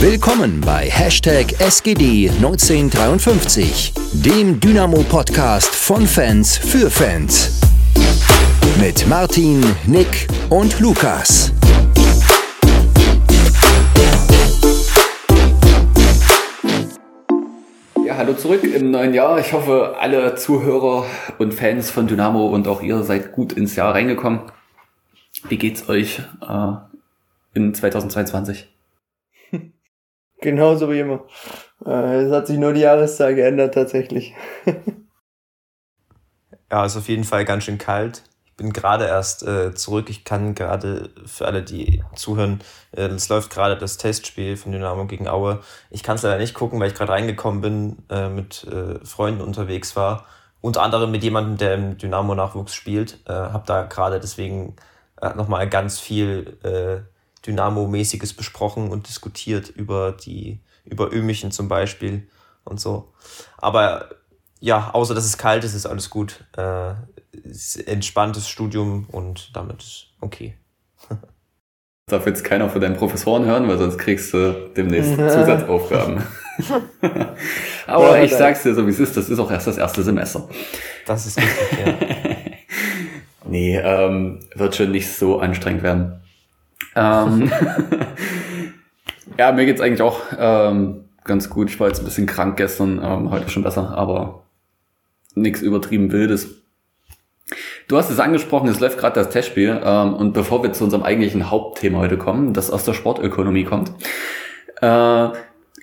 Willkommen bei Hashtag SGD1953, dem Dynamo-Podcast von Fans für Fans. Mit Martin, Nick und Lukas. Ja, hallo zurück im neuen Jahr. Ich hoffe, alle Zuhörer und Fans von Dynamo und auch ihr seid gut ins Jahr reingekommen. Wie geht's euch äh, in 2022? Genauso wie immer. Äh, es hat sich nur die Jahreszahl geändert tatsächlich. ja, ist auf jeden Fall ganz schön kalt. Ich bin gerade erst äh, zurück. Ich kann gerade für alle, die zuhören, äh, es läuft gerade das Testspiel von Dynamo gegen Aue. Ich kann es leider nicht gucken, weil ich gerade reingekommen bin, äh, mit äh, Freunden unterwegs war. Unter anderem mit jemandem, der im Dynamo-Nachwuchs spielt. Äh, hab da gerade deswegen äh, nochmal ganz viel äh, Dynamo-mäßiges besprochen und diskutiert über die, über Ömichen zum Beispiel und so. Aber ja, außer dass es kalt ist, ist alles gut. Äh, entspanntes Studium und damit ist okay. Darf jetzt keiner von deinen Professoren hören, weil sonst kriegst du demnächst Zusatzaufgaben. Aber ich sag's dir so, wie es ist, das ist auch erst das erste Semester. Das ist richtig, ja. nee, ähm, wird schon nicht so anstrengend werden. Ähm, ja, mir geht's eigentlich auch ähm, ganz gut. Ich war jetzt ein bisschen krank gestern, ähm, heute schon besser, aber nichts übertrieben Wildes. Du hast es angesprochen, es läuft gerade das Testspiel ähm, und bevor wir zu unserem eigentlichen Hauptthema heute kommen, das aus der Sportökonomie kommt, äh,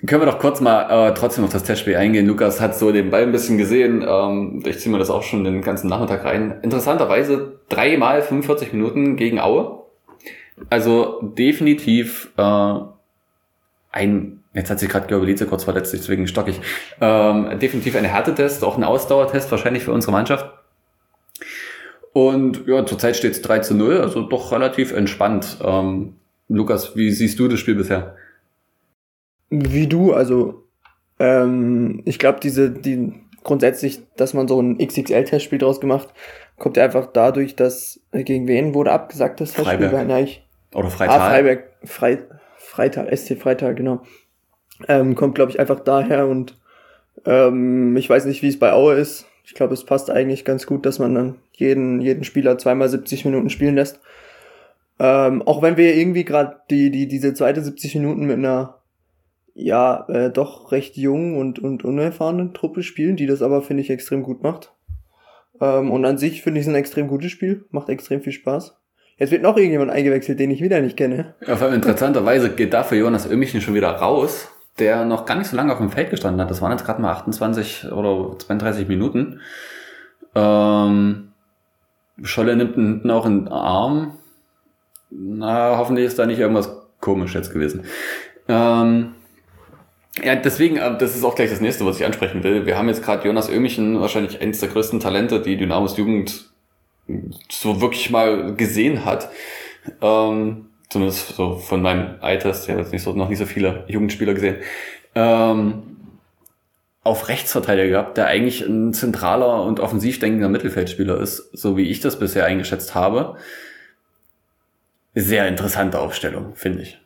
können wir doch kurz mal äh, trotzdem auf das Testspiel eingehen. Lukas hat so den Ball ein bisschen gesehen. Ähm, ich ziehe mir das auch schon den ganzen Nachmittag rein. Interessanterweise dreimal 45 Minuten gegen Aue. Also definitiv äh, ein, jetzt hat sich gerade Görbelize kurz verletzt, deswegen stock ich, ähm, definitiv ein Härtetest, auch ein Ausdauertest wahrscheinlich für unsere Mannschaft. Und ja, zurzeit steht es 3 zu 0, also doch relativ entspannt. Ähm, Lukas, wie siehst du das Spiel bisher? Wie du, also ähm, ich glaube, diese, die grundsätzlich, dass man so ein XXL-Testspiel draus gemacht, kommt ja einfach dadurch, dass gegen wen wurde abgesagt das Testspiel? Freiberg. Oder Freital. Ah, Freiberg, Frei, Freital, SC Freital, genau. Ähm, kommt, glaube ich, einfach daher und ähm, ich weiß nicht, wie es bei Aue ist. Ich glaube, es passt eigentlich ganz gut, dass man dann jeden, jeden Spieler zweimal 70 Minuten spielen lässt. Ähm, auch wenn wir irgendwie gerade die, die, diese zweite 70 Minuten mit einer ja, äh, doch recht jungen und, und unerfahrenen Truppe spielen, die das aber, finde ich, extrem gut macht. Ähm, und an sich finde ich es ein extrem gutes Spiel, macht extrem viel Spaß. Jetzt wird noch irgendjemand eingewechselt, den ich wieder nicht kenne. Ja, vor interessanterweise geht dafür Jonas Ömichen schon wieder raus, der noch gar nicht so lange auf dem Feld gestanden hat. Das waren jetzt gerade mal 28 oder 32 Minuten. Ähm, Scholle nimmt ihn hinten auch in den Arm. Na, hoffentlich ist da nicht irgendwas komisch jetzt gewesen. Ähm, ja, deswegen, äh, das ist auch gleich das nächste, was ich ansprechen will. Wir haben jetzt gerade Jonas Ömichen, wahrscheinlich eines der größten Talente, die Dynamos Jugend so wirklich mal gesehen hat. Ähm, zumindest so von meinem Alters, ich habe jetzt nicht so, noch nicht so viele Jugendspieler gesehen. Ähm, auf Rechtsverteidiger gehabt, der eigentlich ein zentraler und offensiv denkender Mittelfeldspieler ist, so wie ich das bisher eingeschätzt habe. Sehr interessante Aufstellung, finde ich.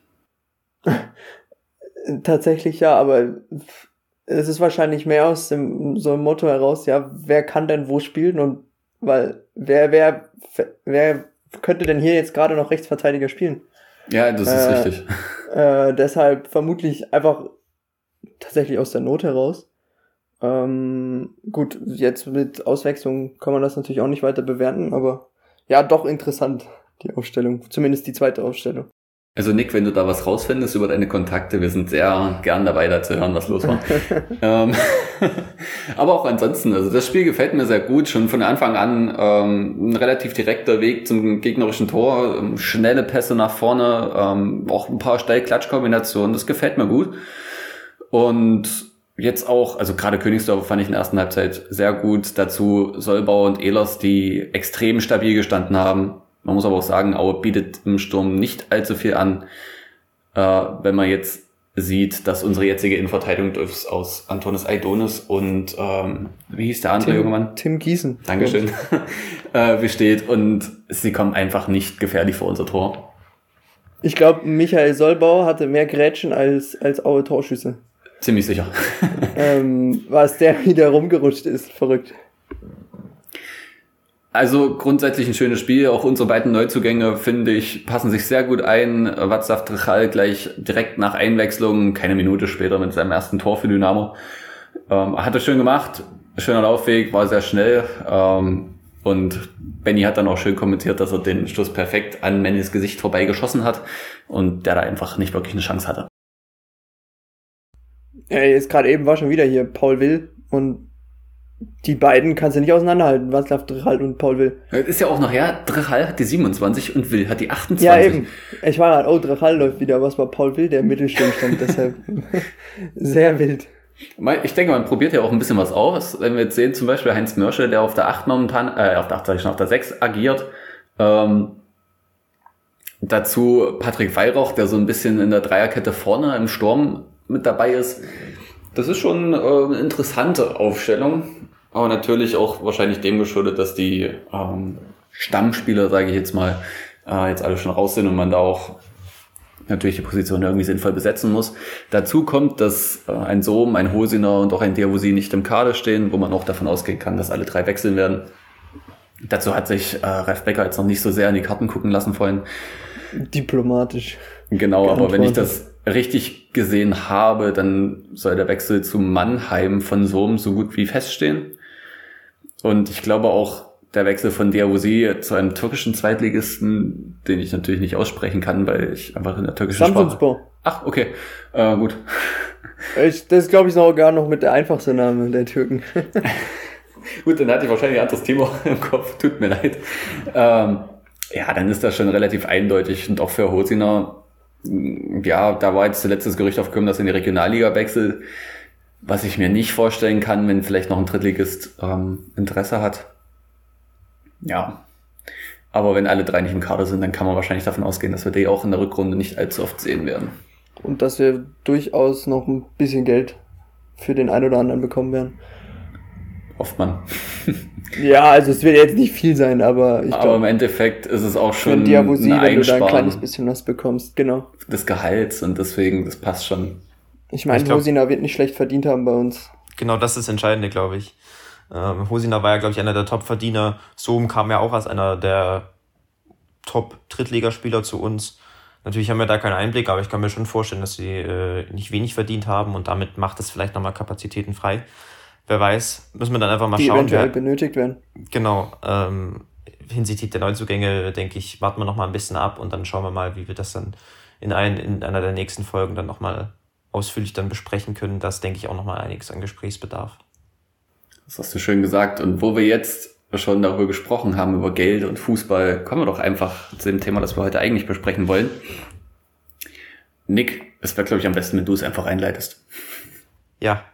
Tatsächlich ja, aber es ist wahrscheinlich mehr aus dem so einem Motto heraus, ja, wer kann denn wo spielen und weil wer, wer, wer könnte denn hier jetzt gerade noch Rechtsverteidiger spielen? Ja, das ist äh, richtig. Äh, deshalb vermutlich einfach tatsächlich aus der Not heraus. Ähm, gut, jetzt mit Auswechslung kann man das natürlich auch nicht weiter bewerten, aber ja, doch interessant, die Aufstellung. Zumindest die zweite Aufstellung. Also Nick, wenn du da was rausfindest über deine Kontakte, wir sind sehr gern dabei, da zu hören, was los war. ähm, aber auch ansonsten, also das Spiel gefällt mir sehr gut, schon von Anfang an ähm, ein relativ direkter Weg zum gegnerischen Tor, ähm, schnelle Pässe nach vorne, ähm, auch ein paar Steil-Klatsch-Kombinationen, das gefällt mir gut. Und jetzt auch, also gerade Königsdorf fand ich in der ersten Halbzeit sehr gut, dazu Solbauer und Ehlers, die extrem stabil gestanden haben, man muss aber auch sagen, Aue bietet im Sturm nicht allzu viel an. Äh, wenn man jetzt sieht, dass unsere jetzige Innenverteidigung aus Antonis Aidonis und ähm, wie hieß der andere Tim, junge Mann? Tim Gießen. Dankeschön. äh, besteht und sie kommen einfach nicht gefährlich vor unser Tor. Ich glaube, Michael Solbauer hatte mehr Grätschen als, als Aue Torschüsse. Ziemlich sicher. ähm, was der wieder rumgerutscht ist. Verrückt. Also grundsätzlich ein schönes Spiel. Auch unsere beiden Neuzugänge, finde ich, passen sich sehr gut ein. Václav Trichal gleich direkt nach Einwechslung, keine Minute später mit seinem ersten Tor für Dynamo. Ähm, hat er schön gemacht, schöner Laufweg, war sehr schnell. Ähm, und Benny hat dann auch schön kommentiert, dass er den Schluss perfekt an Mannys Gesicht vorbei geschossen hat und der da einfach nicht wirklich eine Chance hatte. Ja, jetzt gerade eben war schon wieder hier Paul Will und die beiden kannst du nicht auseinanderhalten, Václav Drichal und Paul Will. Das ist ja auch noch her, Drichal hat die 27 und Will hat die 28. Ja, eben. Ich war gerade, oh, Drichal läuft wieder, was war Paul Will, der im Mittelstand stand, deshalb sehr wild. Ich denke, man probiert ja auch ein bisschen was aus. Wenn wir jetzt sehen, zum Beispiel Heinz Mörsche, der auf der 8 momentan, äh, auf der 8 sag ich schon, auf der 6 agiert. Ähm, dazu Patrick Weihrauch, der so ein bisschen in der Dreierkette vorne im Sturm mit dabei ist. Das ist schon äh, eine interessante Aufstellung. Aber natürlich auch wahrscheinlich dem geschuldet, dass die ähm, Stammspieler, sage ich jetzt mal, äh, jetzt alle schon raus sind und man da auch natürlich die Position irgendwie sinnvoll besetzen muss. Dazu kommt, dass äh, ein Sohm, ein Hosiner und auch ein Diawusi nicht im Kader stehen, wo man auch davon ausgehen kann, dass alle drei wechseln werden. Dazu hat sich äh, Ralf Becker jetzt noch nicht so sehr in die Karten gucken lassen vorhin. Diplomatisch. Genau, aber wenn ich das richtig gesehen habe, dann soll der Wechsel zu Mannheim von Sohm so gut wie feststehen. Und ich glaube auch, der Wechsel von Diawusi zu einem türkischen Zweitligisten, den ich natürlich nicht aussprechen kann, weil ich einfach in der türkischen Sprache... Ach, okay, äh, gut. Ich, das glaube ich sogar noch mit der einfachste Name der Türken. gut, dann hatte ich wahrscheinlich ein anderes Thema im Kopf, tut mir leid. Ähm, ja, dann ist das schon relativ eindeutig und auch für Hosiner, ja, da war jetzt zuletzt das Gerücht aufgekommen, dass er in die Regionalliga wechselt, was ich mir nicht vorstellen kann, wenn vielleicht noch ein Drittligist ähm, Interesse hat. Ja. Aber wenn alle drei nicht im Kader sind, dann kann man wahrscheinlich davon ausgehen, dass wir die auch in der Rückrunde nicht allzu oft sehen werden. Und dass wir durchaus noch ein bisschen Geld für den einen oder anderen bekommen werden. Hofft man. ja, also es wird jetzt nicht viel sein, aber ich Aber im Endeffekt ist es auch schon Diabosie, ein wenn du da ein kleines bisschen was bekommst, genau. Des Gehalts und deswegen, das passt schon. Ich meine, Hosina wird nicht schlecht verdient haben bei uns. Genau, das ist das Entscheidende, glaube ich. Ähm, Hosina war ja, glaube ich, einer der Top-Verdiener. Sohm kam ja auch als einer der Top-Drittligaspieler zu uns. Natürlich haben wir da keinen Einblick, aber ich kann mir schon vorstellen, dass sie äh, nicht wenig verdient haben und damit macht es vielleicht nochmal Kapazitäten frei. Wer weiß, müssen wir dann einfach mal Die schauen. Eventuell wer, benötigt werden. Genau. Ähm, hinsichtlich der Neuzugänge, denke ich, warten wir nochmal ein bisschen ab und dann schauen wir mal, wie wir das dann in, ein, in einer der nächsten Folgen dann nochmal ausführlich dann besprechen können. Das denke ich auch nochmal einiges an Gesprächsbedarf. Das hast du schön gesagt. Und wo wir jetzt schon darüber gesprochen haben, über Geld und Fußball, kommen wir doch einfach zu dem Thema, das wir heute eigentlich besprechen wollen. Nick, es wäre, glaube ich, am besten, wenn du es einfach einleitest. Ja.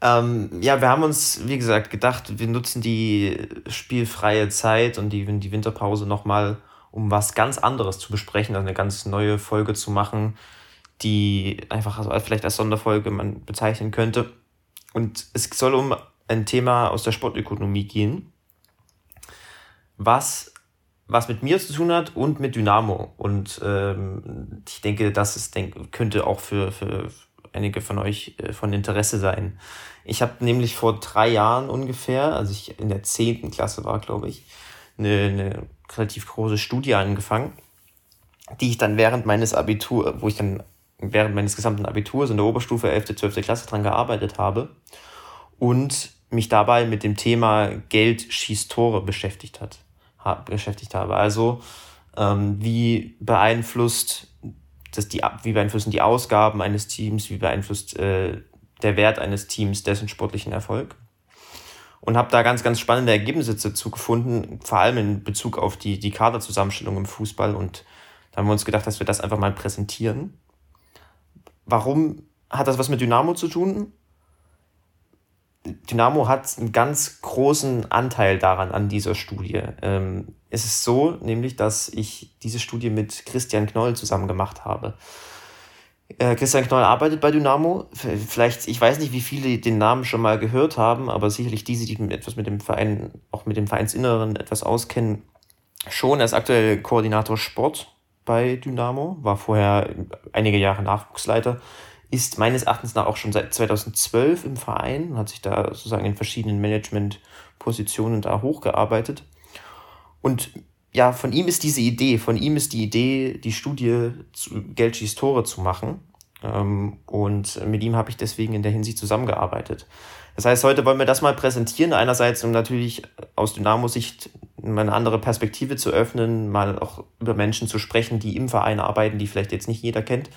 Ähm, ja, wir haben uns, wie gesagt, gedacht, wir nutzen die spielfreie Zeit und die, die Winterpause nochmal, um was ganz anderes zu besprechen, also eine ganz neue Folge zu machen, die einfach also vielleicht als Sonderfolge man bezeichnen könnte. Und es soll um ein Thema aus der Sportökonomie gehen, was, was mit mir zu tun hat und mit Dynamo. Und ähm, ich denke, das ist, denk, könnte auch für, für einige von euch äh, von Interesse sein. Ich habe nämlich vor drei Jahren ungefähr, als ich in der zehnten Klasse war, glaube ich, eine, eine relativ große Studie angefangen, die ich dann während meines Abitur, wo ich dann während meines gesamten Abiturs in der Oberstufe 11., 12. Klasse dran gearbeitet habe. Und mich dabei mit dem Thema Geld schießt Tore beschäftigt hat, beschäftigt habe. Also ähm, wie beeinflusst das die wie beeinflussen die Ausgaben eines Teams, wie beeinflusst äh, der Wert eines Teams dessen sportlichen Erfolg? Und habe da ganz, ganz spannende Ergebnisse dazu gefunden, vor allem in Bezug auf die, die Kaderzusammenstellung im Fußball. Und da haben wir uns gedacht, dass wir das einfach mal präsentieren. Warum hat das was mit Dynamo zu tun? Dynamo hat einen ganz großen Anteil daran, an dieser Studie. Ähm, es ist so, nämlich, dass ich diese Studie mit Christian Knoll zusammen gemacht habe. Äh, Christian Knoll arbeitet bei Dynamo. Vielleicht, ich weiß nicht, wie viele den Namen schon mal gehört haben, aber sicherlich diese, die etwas mit dem Verein, auch mit dem Vereinsinneren etwas auskennen, schon. Er ist aktuell Koordinator Sport bei Dynamo, war vorher einige Jahre Nachwuchsleiter, ist meines Erachtens nach auch schon seit 2012 im Verein, hat sich da sozusagen in verschiedenen Managementpositionen da hochgearbeitet. Und ja, von ihm ist diese Idee, von ihm ist die Idee, die Studie zu Gelchis Tore zu machen. Ähm, und mit ihm habe ich deswegen in der Hinsicht zusammengearbeitet. Das heißt, heute wollen wir das mal präsentieren. Einerseits, um natürlich aus Dynamo-Sicht eine andere Perspektive zu öffnen, mal auch über Menschen zu sprechen, die im Verein arbeiten, die vielleicht jetzt nicht jeder kennt.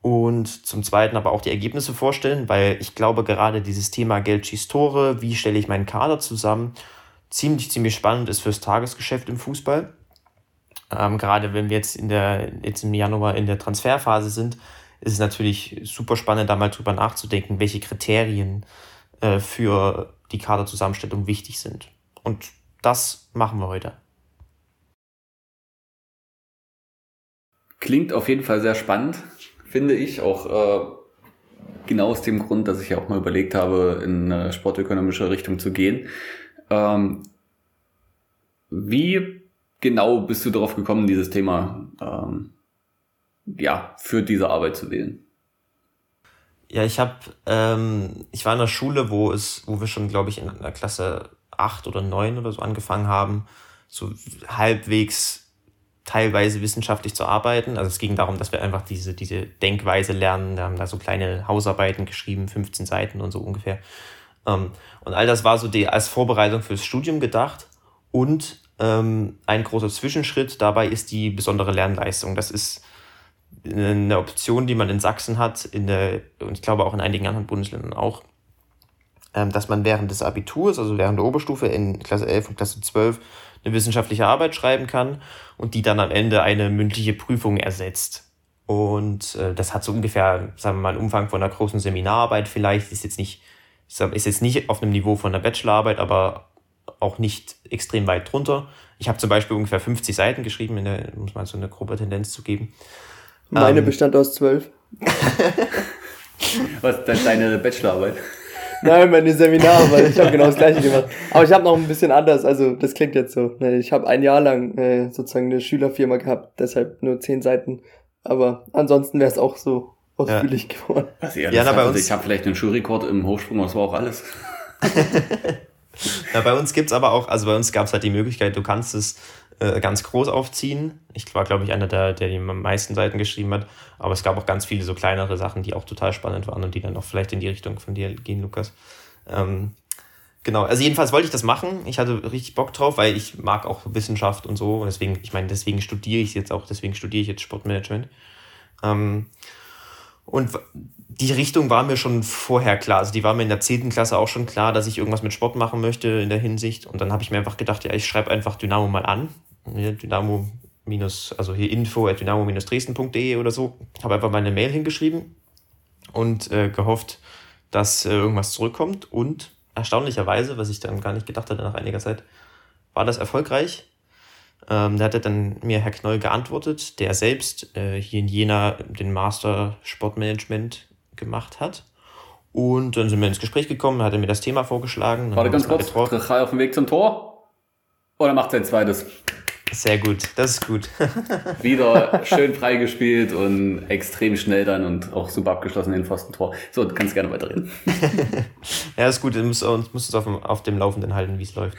Und zum Zweiten aber auch die Ergebnisse vorstellen, weil ich glaube, gerade dieses Thema Geld schießt Tore, wie stelle ich meinen Kader zusammen, ziemlich, ziemlich spannend ist fürs Tagesgeschäft im Fußball. Ähm, gerade wenn wir jetzt in der, jetzt im Januar in der Transferphase sind, ist es natürlich super spannend, da mal drüber nachzudenken, welche Kriterien äh, für die Kaderzusammenstellung wichtig sind. Und das machen wir heute. Klingt auf jeden Fall sehr spannend, finde ich. Auch äh, genau aus dem Grund, dass ich ja auch mal überlegt habe, in eine sportökonomische Richtung zu gehen. Ähm, wie genau bist du darauf gekommen, dieses Thema ähm, ja, für diese Arbeit zu wählen? Ja, ich habe, ähm, ich war in einer Schule, wo es, wo wir schon, glaube ich, in der Klasse acht oder neun oder so angefangen haben, so halbwegs teilweise wissenschaftlich zu arbeiten. Also es ging darum, dass wir einfach diese, diese Denkweise lernen. Wir haben da so kleine Hausarbeiten geschrieben, 15 Seiten und so ungefähr. Ähm, und all das war so die, als Vorbereitung fürs Studium gedacht. Und ähm, ein großer Zwischenschritt dabei ist die besondere Lernleistung. Das ist eine Option, die man in Sachsen hat, in der, und ich glaube auch in einigen anderen Bundesländern auch, ähm, dass man während des Abiturs, also während der Oberstufe in Klasse 11 und Klasse 12, eine wissenschaftliche Arbeit schreiben kann und die dann am Ende eine mündliche Prüfung ersetzt. Und äh, das hat so ungefähr, sagen wir mal, einen Umfang von einer großen Seminararbeit vielleicht, ist jetzt nicht, ist jetzt nicht auf einem Niveau von einer Bachelorarbeit, aber auch nicht extrem weit drunter. Ich habe zum Beispiel ungefähr 50 Seiten geschrieben, der, um mal so eine grobe Tendenz zu geben. Meine ähm, bestand aus zwölf. Was, deine Bachelorarbeit? Nein, meine Seminararbeit. Ich habe genau das gleiche gemacht. Aber ich habe noch ein bisschen anders. Also das klingt jetzt so. Ich habe ein Jahr lang äh, sozusagen eine Schülerfirma gehabt, deshalb nur zehn Seiten. Aber ansonsten wäre es auch so ausführlich ja. geworden. Was ja, bei uns ich habe vielleicht einen Schulrekord im Hochsprung, das war auch alles. ja, bei uns gibt's aber auch, also bei uns gab's halt die Möglichkeit, du kannst es äh, ganz groß aufziehen. Ich war, glaube ich, einer, der, der die meisten Seiten geschrieben hat. Aber es gab auch ganz viele so kleinere Sachen, die auch total spannend waren und die dann auch vielleicht in die Richtung von dir gehen, Lukas. Ähm, genau, also jedenfalls wollte ich das machen. Ich hatte richtig Bock drauf, weil ich mag auch Wissenschaft und so. Und deswegen, ich meine, deswegen studiere ich jetzt auch, deswegen studiere ich jetzt Sportmanagement. Ähm, und die Richtung war mir schon vorher klar. Also die war mir in der 10. Klasse auch schon klar, dass ich irgendwas mit Sport machen möchte in der Hinsicht. Und dann habe ich mir einfach gedacht, ja, ich schreibe einfach Dynamo mal an Dynamo minus, also hier info at dynamo-dresden.de oder so. Habe einfach meine Mail hingeschrieben und äh, gehofft, dass äh, irgendwas zurückkommt. Und erstaunlicherweise, was ich dann gar nicht gedacht hatte nach einiger Zeit, war das erfolgreich. Ähm, da hatte dann mir Herr Knoll geantwortet, der selbst äh, hier in Jena den Master Sportmanagement gemacht hat. Und dann sind wir ins Gespräch gekommen, hat er mir das Thema vorgeschlagen. Warte ganz kurz, Drechai auf dem Weg zum Tor? Oder macht sein zweites? Sehr gut, das ist gut. Wieder schön freigespielt und extrem schnell dann und auch super abgeschlossen in den Pfostentor. So, du kannst gerne weiterreden. ja, ist gut, du musst, musst uns auf dem, auf dem Laufenden halten, wie es läuft.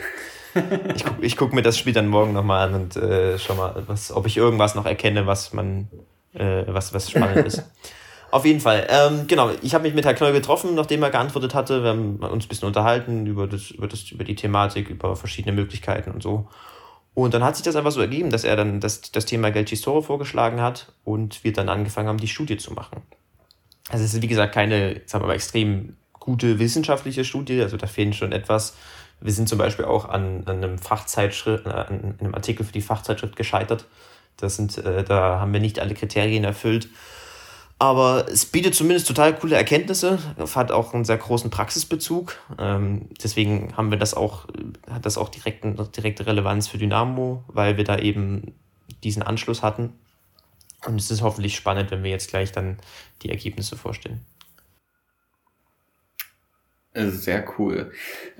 Ich gucke guck mir das Spiel dann morgen nochmal an und äh, schau mal, was, ob ich irgendwas noch erkenne, was man, äh, was, was spannend ist. Auf jeden Fall. Ähm, genau, ich habe mich mit Herrn Knoll getroffen, nachdem er geantwortet hatte. Wir haben uns ein bisschen unterhalten über, das, über, das, über die Thematik, über verschiedene Möglichkeiten und so. Und dann hat sich das einfach so ergeben, dass er dann das, das Thema Gelchistore vorgeschlagen hat und wir dann angefangen haben, die Studie zu machen. Also es ist wie gesagt keine, sagen wir mal, extrem gute wissenschaftliche Studie, also da fehlen schon etwas. Wir sind zum Beispiel auch an, an einem Fachzeitschritt, äh, an einem Artikel für die Fachzeitschrift gescheitert. Das sind, äh, da haben wir nicht alle Kriterien erfüllt. Aber es bietet zumindest total coole Erkenntnisse, hat auch einen sehr großen Praxisbezug. Ähm, deswegen haben wir das auch, hat das auch direkt, direkte Relevanz für Dynamo, weil wir da eben diesen Anschluss hatten. Und es ist hoffentlich spannend, wenn wir jetzt gleich dann die Ergebnisse vorstellen. Sehr cool.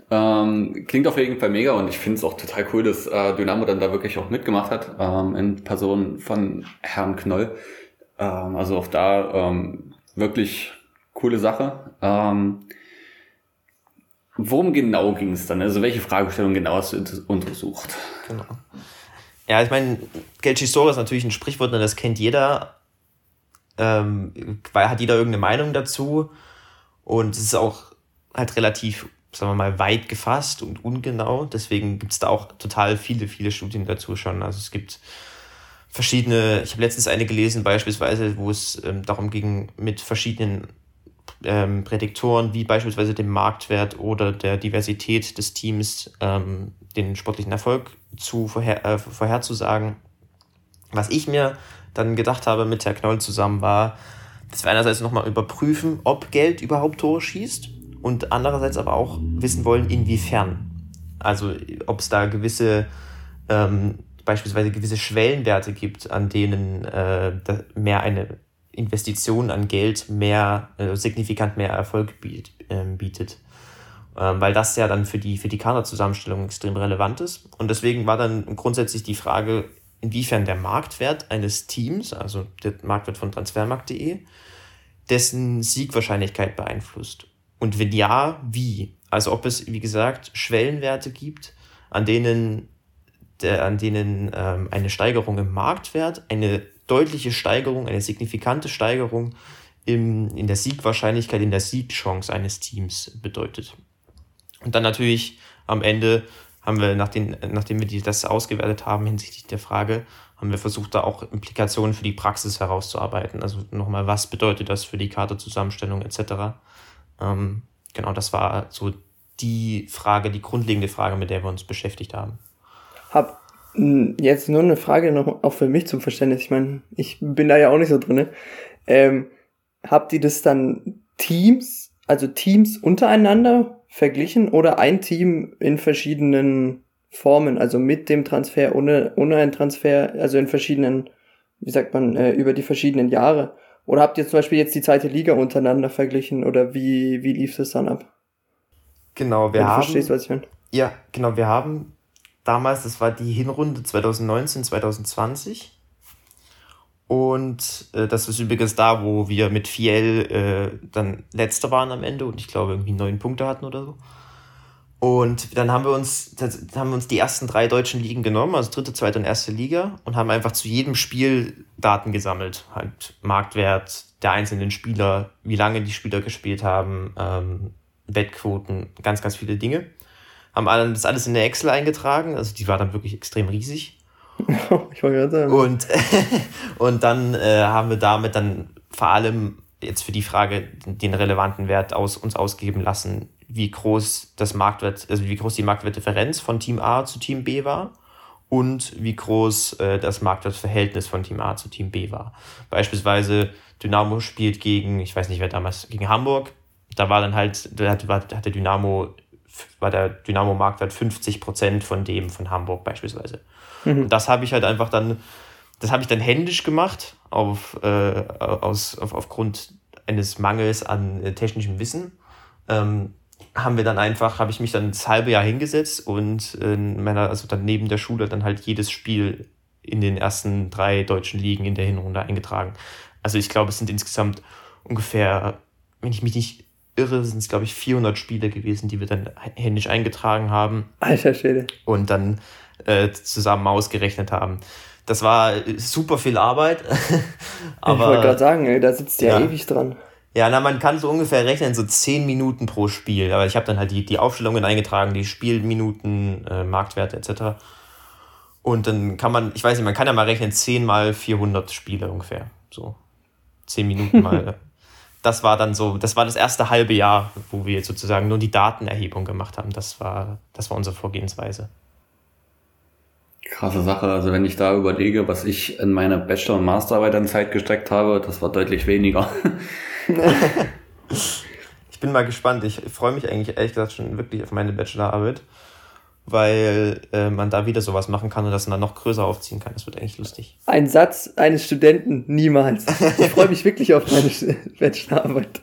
Ähm, klingt auf jeden Fall mega und ich finde es auch total cool, dass äh, Dynamo dann da wirklich auch mitgemacht hat, ähm, in Person von Herrn Knoll. Ähm, also auch da ähm, wirklich coole Sache. Ähm, worum genau ging es dann? Also welche Fragestellung genau hast du untersucht? Genau. Ja, ich meine, Gelchisora ist natürlich ein Sprichwort, das kennt jeder. Ähm, hat jeder irgendeine Meinung dazu. Und es ist auch halt relativ, sagen wir mal, weit gefasst und ungenau. Deswegen gibt es da auch total viele, viele Studien dazu schon. Also es gibt verschiedene, ich habe letztens eine gelesen, beispielsweise, wo es ähm, darum ging, mit verschiedenen ähm, Prädiktoren wie beispielsweise dem Marktwert oder der Diversität des Teams ähm, den sportlichen Erfolg zu vorher, äh, vorherzusagen. Was ich mir dann gedacht habe mit Herr Knoll zusammen war, dass wir einerseits nochmal überprüfen, ob Geld überhaupt Tore schießt und andererseits aber auch wissen wollen, inwiefern. Also ob es da gewisse, ähm, beispielsweise gewisse Schwellenwerte gibt, an denen äh, mehr eine Investition an Geld mehr, äh, signifikant mehr Erfolg biet, äh, bietet. Ähm, weil das ja dann für die, für die Kaderzusammenstellung extrem relevant ist. Und deswegen war dann grundsätzlich die Frage, inwiefern der Marktwert eines Teams, also der Marktwert von transfermarkt.de, dessen Siegwahrscheinlichkeit beeinflusst. Und wenn ja, wie? Also ob es, wie gesagt, Schwellenwerte gibt, an denen, an denen ähm, eine Steigerung im Marktwert eine deutliche Steigerung, eine signifikante Steigerung im, in der Siegwahrscheinlichkeit, in der Siegchance eines Teams bedeutet. Und dann natürlich am Ende haben wir, nachdem, nachdem wir die, das ausgewertet haben hinsichtlich der Frage, haben wir versucht, da auch Implikationen für die Praxis herauszuarbeiten. Also nochmal, was bedeutet das für die Kaderzusammenstellung etc. Ähm, genau, das war so die Frage, die grundlegende Frage, mit der wir uns beschäftigt haben. Hab Jetzt nur eine Frage noch auch für mich zum Verständnis. Ich meine, ich bin da ja auch nicht so drin. Ähm, habt ihr das dann Teams, also Teams untereinander verglichen oder ein Team in verschiedenen Formen, also mit dem Transfer, ohne, ohne einen Transfer, also in verschiedenen, wie sagt man, äh, über die verschiedenen Jahre? Oder habt ihr zum Beispiel jetzt die zweite Liga untereinander verglichen oder wie, wie lief das dann ab? Genau, wir Wenn haben. Verstehst, was ich meine? Ja, genau, wir haben damals, das war die Hinrunde 2019, 2020. Und äh, das ist übrigens da, wo wir mit Fiel äh, dann letzter waren am Ende und ich glaube irgendwie neun Punkte hatten oder so. Und dann haben wir uns, haben wir uns die ersten drei deutschen Ligen genommen, also dritte, zweite und erste Liga, und haben einfach zu jedem Spiel Daten gesammelt. Halt Marktwert der einzelnen Spieler, wie lange die Spieler gespielt haben, ähm, Wettquoten, ganz, ganz viele Dinge haben das alles in der Excel eingetragen. Also die war dann wirklich extrem riesig. ich wollte gerade sagen. Und, und dann äh, haben wir damit dann vor allem jetzt für die Frage den relevanten Wert aus uns ausgeben lassen, wie groß das Marktwert, also wie groß die Marktwertdifferenz von Team A zu Team B war und wie groß äh, das Marktwertverhältnis von Team A zu Team B war. Beispielsweise Dynamo spielt gegen, ich weiß nicht wer damals, gegen Hamburg. Da war dann halt, da hat, hat der Dynamo war der Dynamo-Marktwert 50 Prozent von dem von Hamburg beispielsweise. Mhm. Und das habe ich halt einfach dann, das habe ich dann händisch gemacht, auf, äh, aus, auf, aufgrund eines Mangels an äh, technischem Wissen. Ähm, haben wir dann einfach, habe ich mich dann das halbe Jahr hingesetzt und in meiner, also dann neben der Schule dann halt jedes Spiel in den ersten drei deutschen Ligen in der Hinrunde eingetragen. Also ich glaube, es sind insgesamt ungefähr, wenn ich mich nicht irre, sind es, glaube ich, 400 Spiele gewesen, die wir dann händisch eingetragen haben. Alter Schäde. Und dann äh, zusammen ausgerechnet haben. Das war super viel Arbeit. aber, ich wollte gerade sagen, ey, da sitzt ja, ja ewig dran. Ja, na, man kann so ungefähr rechnen, so 10 Minuten pro Spiel. Aber ich habe dann halt die, die Aufstellungen eingetragen, die Spielminuten, äh, Marktwerte etc. Und dann kann man, ich weiß nicht, man kann ja mal rechnen, 10 mal 400 Spiele ungefähr. So 10 Minuten mal das war dann so, das war das erste halbe Jahr, wo wir sozusagen nur die Datenerhebung gemacht haben. Das war, das war unsere Vorgehensweise. Krasse Sache. Also wenn ich da überlege, was ich in meine Bachelor- und Masterarbeit an Zeit gesteckt habe, das war deutlich weniger. ich bin mal gespannt. Ich freue mich eigentlich ehrlich gesagt schon wirklich auf meine Bachelorarbeit weil äh, man da wieder sowas machen kann und das dann noch größer aufziehen kann. Das wird eigentlich lustig. Ein Satz eines Studenten niemals. Ich freue mich wirklich auf meine Bachelorarbeit.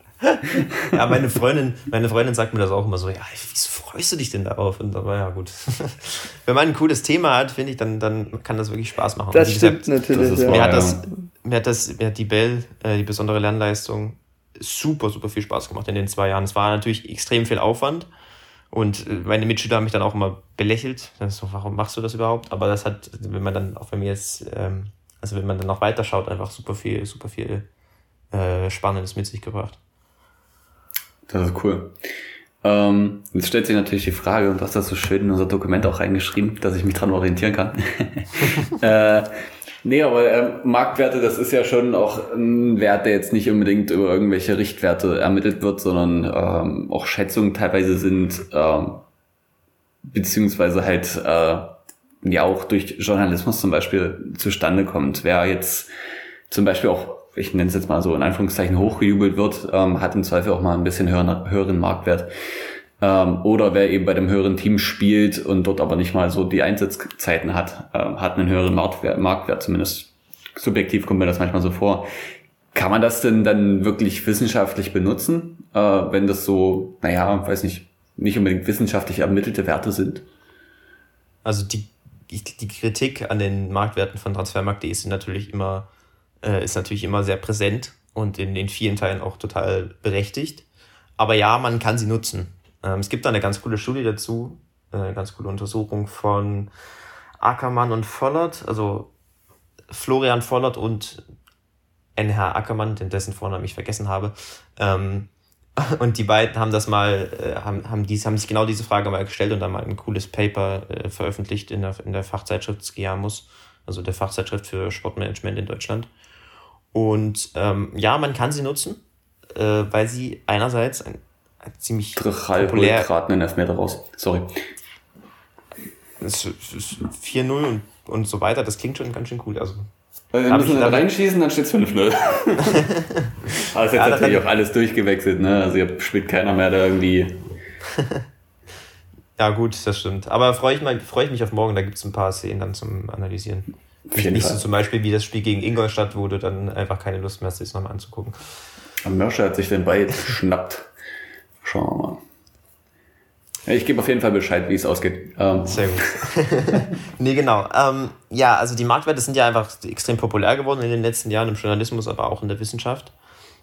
ja, meine Freundin, meine Freundin sagt mir das auch immer so, ja, wieso freust du dich denn darauf? Und aber ja, gut. Wenn man ein cooles Thema hat, finde ich, dann, dann kann das wirklich Spaß machen. Das stimmt gesagt, natürlich. Das ja. mir, hat das, mir hat das, mir hat die Bell, äh, die besondere Lernleistung, super, super viel Spaß gemacht in den zwei Jahren. Es war natürlich extrem viel Aufwand. Und äh, meine Mitschüler haben mich dann auch immer belächelt. So, warum machst du das überhaupt? Aber das hat, wenn man dann auch bei mir jetzt, ähm, also wenn man dann noch weiterschaut, einfach super viel, super viel äh, Spannendes mit sich gebracht. Das ist cool. Ähm, jetzt stellt sich natürlich die Frage, und du hast das so schön in unser Dokument auch reingeschrieben, dass ich mich dran orientieren kann. äh, nee, aber äh, Marktwerte, das ist ja schon auch ein Wert, der jetzt nicht unbedingt über irgendwelche Richtwerte ermittelt wird, sondern ähm, auch Schätzungen teilweise sind, ähm, beziehungsweise halt äh, ja auch durch Journalismus zum Beispiel zustande kommt. Wer jetzt zum Beispiel auch ich nenne es jetzt mal so in Anführungszeichen hochgejubelt wird, ähm, hat im Zweifel auch mal ein bisschen höheren, höheren Marktwert. Ähm, oder wer eben bei dem höheren Team spielt und dort aber nicht mal so die Einsatzzeiten hat, äh, hat einen höheren Marktwert, Marktwert zumindest. Subjektiv kommt mir das manchmal so vor. Kann man das denn dann wirklich wissenschaftlich benutzen, äh, wenn das so, naja, weiß nicht, nicht unbedingt wissenschaftlich ermittelte Werte sind? Also die, die Kritik an den Marktwerten von Transfermarkt.de ist natürlich immer äh, ist natürlich immer sehr präsent und in den vielen Teilen auch total berechtigt. Aber ja, man kann sie nutzen. Ähm, es gibt da eine ganz coole Studie dazu, äh, eine ganz coole Untersuchung von Ackermann und Vollert, also Florian Vollert und NH Ackermann, den dessen Vornamen ich vergessen habe. Ähm, und die beiden haben das mal, äh, haben, haben, dies, haben sich genau diese Frage mal gestellt und dann mal ein cooles Paper äh, veröffentlicht in der, in der Fachzeitschrift Skiamus, also der Fachzeitschrift für Sportmanagement in Deutschland. Und ähm, ja, man kann sie nutzen, äh, weil sie einerseits ein, ziemlich Drachal populär... gerade einen Elfmeter raus. Sorry. 4-0 und, und so weiter, das klingt schon ganz schön cool. Also, äh, wir müssen dann reinschießen, dann steht es 5-0. Aber es ist jetzt ja, natürlich auch alles durchgewechselt, ne? Also hier spielt keiner mehr da irgendwie. ja, gut, das stimmt. Aber freue ich, freu ich mich auf morgen, da gibt es ein paar Szenen dann zum Analysieren. Nicht so zum Beispiel wie das Spiel gegen Ingolstadt, wo du dann einfach keine Lust mehr hast, sich nochmal anzugucken. Und Mörsche hat sich den Ball geschnappt. Schauen wir mal. Ich gebe auf jeden Fall Bescheid, wie es ausgeht. Ähm. Sehr gut. nee, genau. Ähm, ja, also die Marktwerte sind ja einfach extrem populär geworden in den letzten Jahren im Journalismus, aber auch in der Wissenschaft.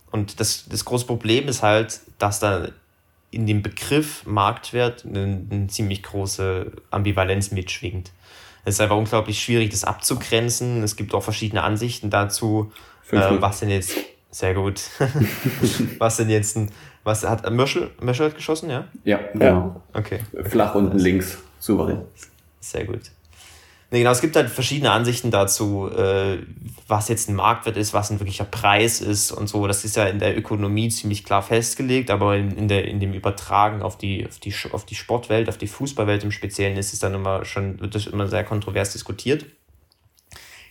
Und das, das große Problem ist halt, dass da in dem Begriff Marktwert eine, eine ziemlich große Ambivalenz mitschwingt. Es ist einfach unglaublich schwierig, das abzugrenzen. Es gibt auch verschiedene Ansichten dazu. Äh, was denn jetzt, sehr gut, was denn jetzt ein, was hat Mörschel, Mörschel hat geschossen, ja? Ja, genau. Okay. Flach unten links, souverän. Sehr gut. Nee, genau, es gibt halt verschiedene Ansichten dazu, äh, was jetzt ein Marktwert ist, was ein wirklicher Preis ist und so. Das ist ja in der Ökonomie ziemlich klar festgelegt, aber in, in, der, in dem Übertragen auf die, auf, die, auf die Sportwelt, auf die Fußballwelt im Speziellen ist es dann immer schon, wird das immer sehr kontrovers diskutiert.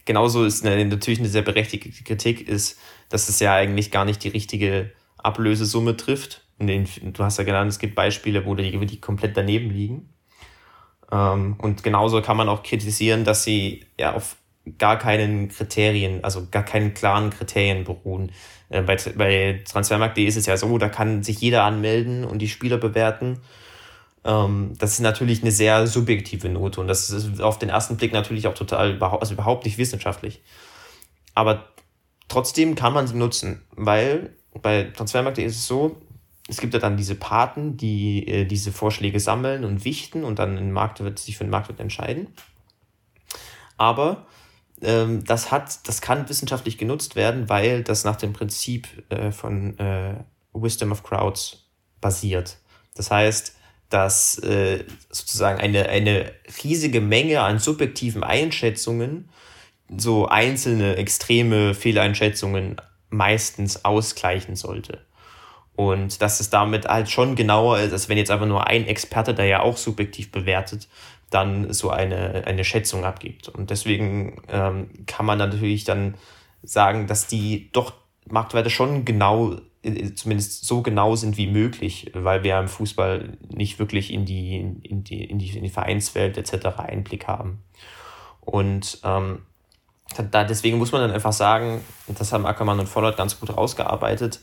Genauso ist eine, natürlich eine sehr berechtigte Kritik, ist, dass es ja eigentlich gar nicht die richtige Ablösesumme trifft. Den, du hast ja genannt, es gibt Beispiele, wo die, die komplett daneben liegen. Ähm, und genauso kann man auch kritisieren, dass sie ja auf gar keinen Kriterien, also gar keinen klaren Kriterien beruhen. Äh, bei, bei Transfermarkt.de ist es ja so, da kann sich jeder anmelden und die Spieler bewerten. Ähm, das ist natürlich eine sehr subjektive Note und das ist auf den ersten Blick natürlich auch total, also überhaupt nicht wissenschaftlich. Aber trotzdem kann man sie nutzen, weil bei Transfermarkt.de ist es so, es gibt ja dann diese Paten, die äh, diese Vorschläge sammeln und wichten und dann ein Marktwirt sich für den Marktwirt entscheiden. Aber ähm, das hat, das kann wissenschaftlich genutzt werden, weil das nach dem Prinzip äh, von äh, Wisdom of Crowds basiert. Das heißt, dass äh, sozusagen eine, eine riesige Menge an subjektiven Einschätzungen so einzelne extreme Fehleinschätzungen meistens ausgleichen sollte. Und dass es damit halt schon genauer ist, als wenn jetzt einfach nur ein Experte, der ja auch subjektiv bewertet, dann so eine, eine Schätzung abgibt. Und deswegen ähm, kann man natürlich dann sagen, dass die doch Marktwerte schon genau, äh, zumindest so genau sind wie möglich, weil wir im Fußball nicht wirklich in die, in die, in die, in die Vereinswelt etc. Einblick haben. Und ähm, da, deswegen muss man dann einfach sagen, das haben Ackermann und Vollert ganz gut rausgearbeitet,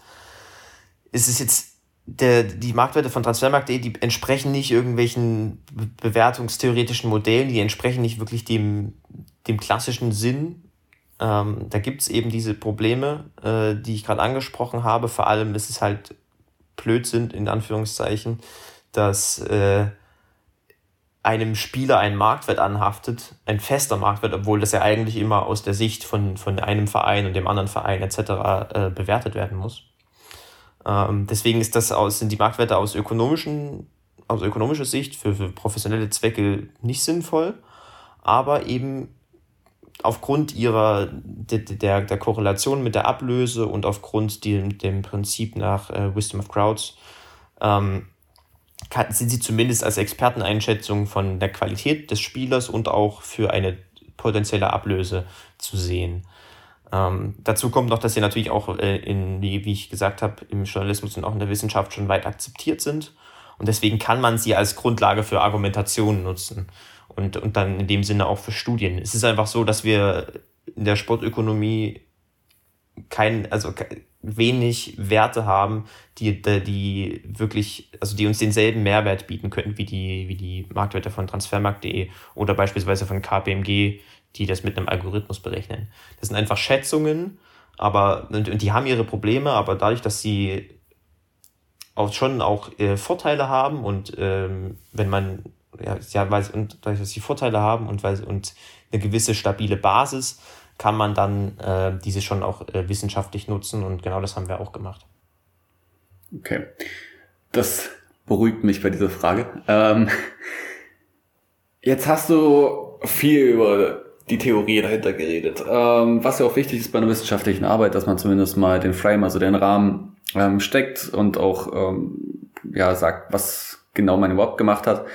es ist jetzt der, die Marktwerte von Transfermarkt.de, die entsprechen nicht irgendwelchen bewertungstheoretischen Modellen, die entsprechen nicht wirklich dem, dem klassischen Sinn. Ähm, da gibt es eben diese Probleme, äh, die ich gerade angesprochen habe. Vor allem ist es halt Blödsinn, in Anführungszeichen, dass äh, einem Spieler ein Marktwert anhaftet, ein fester Marktwert, obwohl das ja eigentlich immer aus der Sicht von, von einem Verein und dem anderen Verein etc. Äh, bewertet werden muss. Ähm, deswegen ist das aus, sind die Marktwerte aus, ökonomischen, aus ökonomischer Sicht für, für professionelle Zwecke nicht sinnvoll, aber eben aufgrund ihrer der, der, der Korrelation mit der Ablöse und aufgrund dem, dem Prinzip nach äh, Wisdom of Crowds ähm, kann, sind sie zumindest als Experteneinschätzung von der Qualität des Spielers und auch für eine potenzielle Ablöse zu sehen. Ähm, dazu kommt noch, dass sie natürlich auch, äh, in, wie, ich gesagt habe, im Journalismus und auch in der Wissenschaft schon weit akzeptiert sind. Und deswegen kann man sie als Grundlage für Argumentationen nutzen und, und dann in dem Sinne auch für Studien. Es ist einfach so, dass wir in der Sportökonomie kein, also wenig Werte haben, die, die wirklich, also die uns denselben Mehrwert bieten könnten wie die, wie die Marktwerte von Transfermarkt.de oder beispielsweise von KPMG, die das mit einem Algorithmus berechnen. Das sind einfach Schätzungen, aber, und, und die haben ihre Probleme, aber dadurch, dass sie auch schon auch äh, Vorteile haben und ähm, wenn man ja, ja weil, und dadurch, dass sie Vorteile haben und weil und eine gewisse stabile Basis, kann man dann äh, diese schon auch äh, wissenschaftlich nutzen und genau das haben wir auch gemacht. Okay. Das beruhigt mich bei dieser Frage. Ähm, jetzt hast du viel über die Theorie dahinter geredet. Ähm, was ja auch wichtig ist bei einer wissenschaftlichen Arbeit, dass man zumindest mal den Frame, also den Rahmen ähm, steckt und auch ähm, ja sagt, was genau man überhaupt gemacht hat.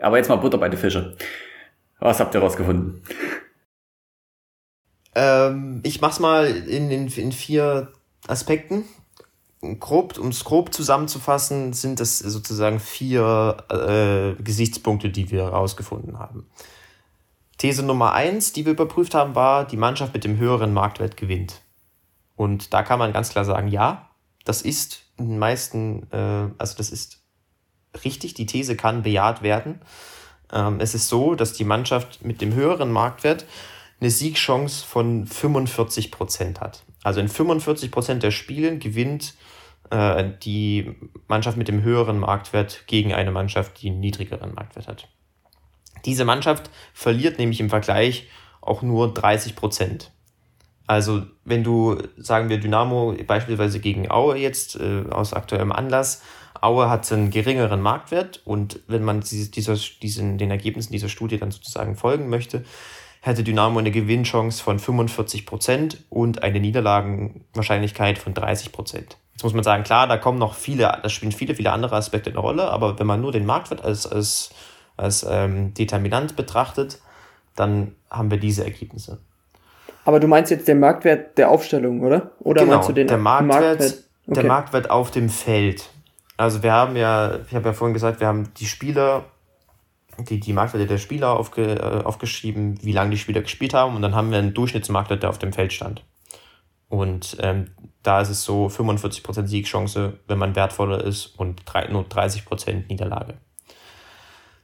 Aber jetzt mal Butter bei den Fische. Was habt ihr rausgefunden? Ähm, ich mach's mal in, in, in vier Aspekten. Grob, um es grob zusammenzufassen, sind das sozusagen vier äh, Gesichtspunkte, die wir herausgefunden haben. These Nummer eins, die wir überprüft haben, war, die Mannschaft mit dem höheren Marktwert gewinnt. Und da kann man ganz klar sagen, ja, das ist in den meisten, äh, also das ist richtig, die These kann bejaht werden. Ähm, es ist so, dass die Mannschaft mit dem höheren Marktwert eine Siegchance von 45 Prozent hat. Also in 45 Prozent der Spielen gewinnt äh, die Mannschaft mit dem höheren Marktwert gegen eine Mannschaft, die einen niedrigeren Marktwert hat. Diese Mannschaft verliert nämlich im Vergleich auch nur 30 Prozent. Also wenn du, sagen wir, Dynamo beispielsweise gegen Aue jetzt äh, aus aktuellem Anlass, Aue hat einen geringeren Marktwert und wenn man dieser, diesen, den Ergebnissen dieser Studie dann sozusagen folgen möchte, hätte Dynamo eine Gewinnchance von 45 Prozent und eine Niederlagenwahrscheinlichkeit von 30 Prozent. Jetzt muss man sagen, klar, da kommen noch viele, da spielen viele, viele andere Aspekte eine Rolle, aber wenn man nur den Marktwert als, als, als ähm, Determinant betrachtet, dann haben wir diese Ergebnisse. Aber du meinst jetzt den Marktwert der Aufstellung, oder? Oder genau, meinst du den der Marktwert, Marktwert? Okay. der Marktwert auf dem Feld. Also wir haben ja, ich habe ja vorhin gesagt, wir haben die Spieler die, die Marktwerte der Spieler aufge, äh, aufgeschrieben, wie lange die Spieler gespielt haben und dann haben wir einen Durchschnittsmarktwert, der auf dem Feld stand. Und ähm, da ist es so 45% Siegchance, wenn man wertvoller ist und drei, nur 30% Niederlage.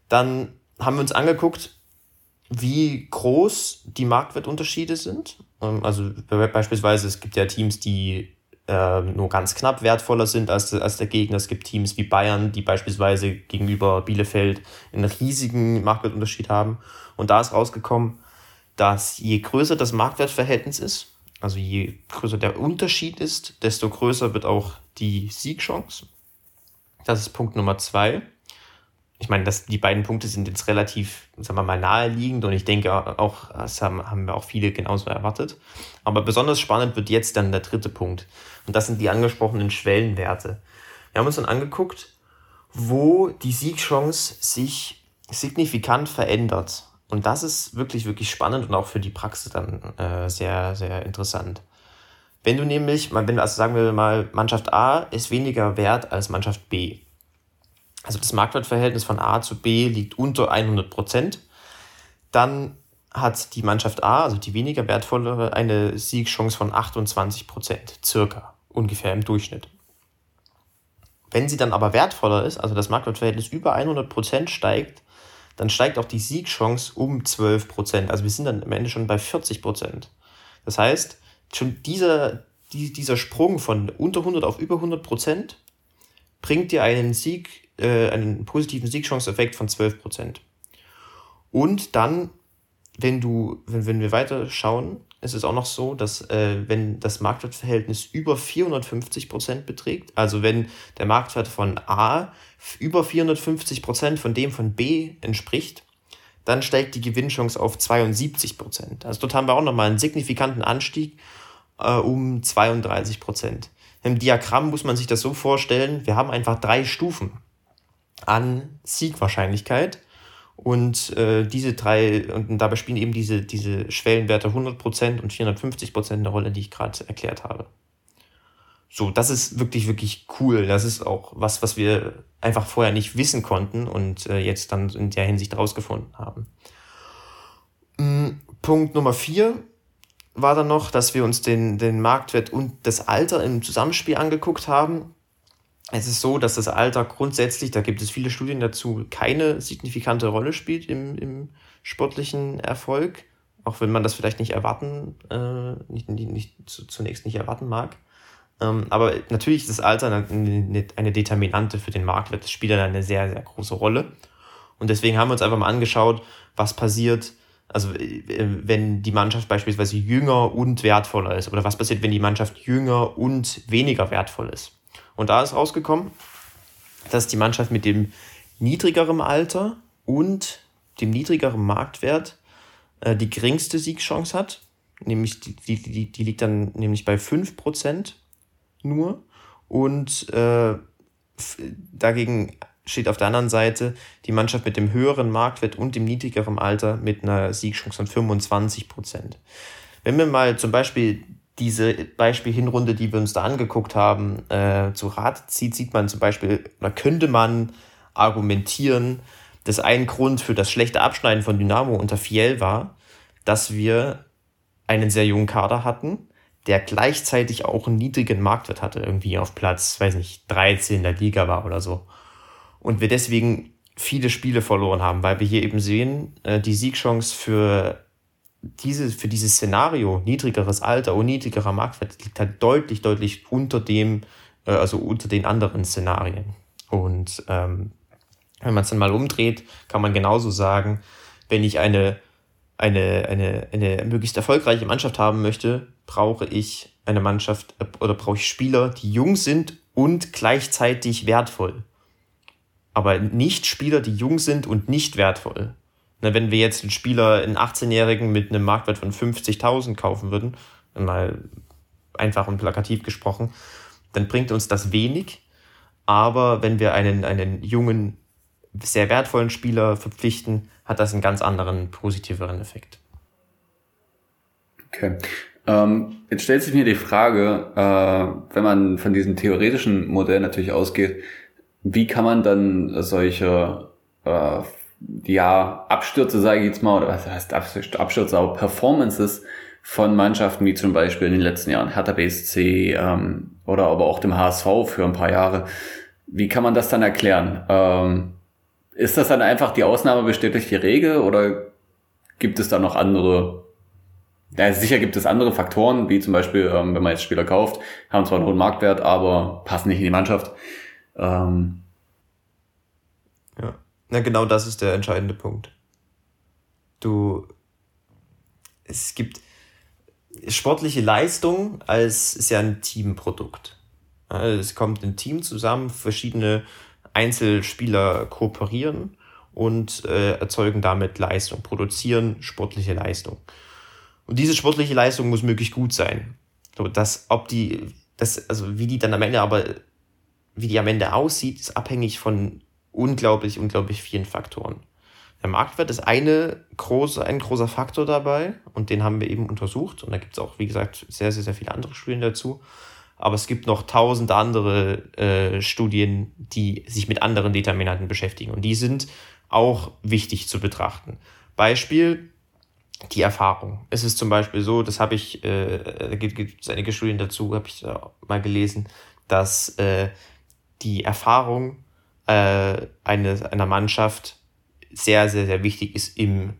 Dann haben wir uns angeguckt, wie groß die Marktwertunterschiede sind. Ähm, also beispielsweise, es gibt ja Teams, die äh, nur ganz knapp wertvoller sind als, als der Gegner. Es gibt Teams wie Bayern, die beispielsweise gegenüber Bielefeld einen riesigen Marktwertunterschied haben. Und da ist rausgekommen, dass je größer das Marktwertverhältnis ist, also je größer der Unterschied ist, desto größer wird auch die Siegchance. Das ist Punkt Nummer zwei ich meine, das, die beiden Punkte sind jetzt relativ, sagen wir mal, naheliegend und ich denke auch, das haben, haben wir auch viele genauso erwartet. Aber besonders spannend wird jetzt dann der dritte Punkt. Und das sind die angesprochenen Schwellenwerte. Wir haben uns dann angeguckt, wo die Siegchance sich signifikant verändert. Und das ist wirklich, wirklich spannend und auch für die Praxis dann äh, sehr, sehr interessant. Wenn du nämlich, wenn, also sagen wir mal, Mannschaft A ist weniger wert als Mannschaft B also das Marktwertverhältnis von A zu B liegt unter 100 Prozent, dann hat die Mannschaft A, also die weniger wertvollere, eine Siegchance von 28 Prozent, circa, ungefähr im Durchschnitt. Wenn sie dann aber wertvoller ist, also das Marktwertverhältnis über 100% steigt, dann steigt auch die Siegchance um 12%. Also wir sind dann am Ende schon bei 40%. Das heißt, schon dieser, die, dieser Sprung von unter 100 auf über 100% bringt dir einen Sieg, äh, einen positiven Siegchance-Effekt von 12%. Und dann, wenn du, wenn, wenn wir weiter schauen, ist es auch noch so, dass äh, wenn das Marktwertverhältnis über 450 Prozent beträgt, also wenn der Marktwert von A über 450 Prozent von dem von B entspricht, dann steigt die Gewinnchance auf 72 Prozent. Also dort haben wir auch nochmal einen signifikanten Anstieg äh, um 32 Prozent. Im Diagramm muss man sich das so vorstellen, wir haben einfach drei Stufen an Siegwahrscheinlichkeit und äh, diese drei, und dabei spielen eben diese, diese Schwellenwerte 100% und 450% eine Rolle, die ich gerade erklärt habe. So, das ist wirklich, wirklich cool. Das ist auch was, was wir einfach vorher nicht wissen konnten und äh, jetzt dann in der Hinsicht rausgefunden haben. Mhm, Punkt Nummer vier war dann noch, dass wir uns den, den Marktwert und das Alter im Zusammenspiel angeguckt haben es ist so, dass das Alter grundsätzlich, da gibt es viele Studien dazu, keine signifikante Rolle spielt im, im sportlichen Erfolg, auch wenn man das vielleicht nicht erwarten, äh, nicht, nicht, nicht zunächst nicht erwarten mag. Ähm, aber natürlich ist das Alter eine, eine Determinante für den Marktwert. Das spielt dann eine sehr, sehr große Rolle. Und deswegen haben wir uns einfach mal angeschaut, was passiert, also äh, wenn die Mannschaft beispielsweise jünger und wertvoller ist, oder was passiert, wenn die Mannschaft jünger und weniger wertvoll ist. Und da ist rausgekommen, dass die Mannschaft mit dem niedrigeren Alter und dem niedrigeren Marktwert äh, die geringste Siegchance hat. Nämlich die, die, die liegt dann nämlich bei 5% nur. Und äh, dagegen steht auf der anderen Seite die Mannschaft mit dem höheren Marktwert und dem niedrigeren Alter mit einer Siegchance von 25%. Wenn wir mal zum Beispiel diese Beispielhinrunde, die wir uns da angeguckt haben, äh, zu Rate zieht, sieht man zum Beispiel, oder könnte man argumentieren, dass ein Grund für das schlechte Abschneiden von Dynamo unter Fiel war, dass wir einen sehr jungen Kader hatten, der gleichzeitig auch einen niedrigen Marktwert hatte, irgendwie auf Platz, weiß nicht, 13 der Liga war oder so. Und wir deswegen viele Spiele verloren haben, weil wir hier eben sehen, äh, die Siegchance für diese, für dieses Szenario, niedrigeres Alter und niedrigerer Marktwert, liegt halt deutlich, deutlich unter dem, äh, also unter den anderen Szenarien. Und ähm, wenn man es dann mal umdreht, kann man genauso sagen, wenn ich eine, eine, eine, eine möglichst erfolgreiche Mannschaft haben möchte, brauche ich eine Mannschaft äh, oder brauche ich Spieler, die jung sind und gleichzeitig wertvoll. Aber nicht Spieler, die jung sind und nicht wertvoll. Na, wenn wir jetzt einen Spieler, einen 18-Jährigen mit einem Marktwert von 50.000 kaufen würden, mal einfach und plakativ gesprochen, dann bringt uns das wenig. Aber wenn wir einen, einen jungen, sehr wertvollen Spieler verpflichten, hat das einen ganz anderen, positiveren Effekt. Okay. Ähm, jetzt stellt sich mir die Frage, äh, wenn man von diesem theoretischen Modell natürlich ausgeht, wie kann man dann solche äh, ja, Abstürze, sage ich jetzt mal, oder was heißt Abstürze, aber Performances von Mannschaften wie zum Beispiel in den letzten Jahren Hertha BSC ähm, oder aber auch dem HSV für ein paar Jahre. Wie kann man das dann erklären? Ähm, ist das dann einfach die Ausnahme bestätigt die Regel oder gibt es da noch andere? Ja, sicher gibt es andere Faktoren, wie zum Beispiel, ähm, wenn man jetzt Spieler kauft, haben zwar einen hohen Marktwert, aber passen nicht in die Mannschaft. Ähm, na, genau das ist der entscheidende Punkt. Du, es gibt sportliche Leistung als ist ja ein Teamprodukt. Es kommt ein Team zusammen, verschiedene Einzelspieler kooperieren und äh, erzeugen damit Leistung, produzieren sportliche Leistung. Und diese sportliche Leistung muss möglichst gut sein. So, dass, ob die, das, also wie die dann am Ende aber, wie die am Ende aussieht, ist abhängig von unglaublich, unglaublich vielen Faktoren. Der Marktwert ist eine große, ein großer Faktor dabei und den haben wir eben untersucht. Und da gibt es auch, wie gesagt, sehr, sehr, sehr viele andere Studien dazu. Aber es gibt noch tausend andere äh, Studien, die sich mit anderen Determinanten beschäftigen. Und die sind auch wichtig zu betrachten. Beispiel die Erfahrung. Es ist zum Beispiel so, das habe ich, äh, da gibt es einige Studien dazu, habe ich mal gelesen, dass äh, die Erfahrung äh, eine, einer Mannschaft sehr, sehr, sehr wichtig ist im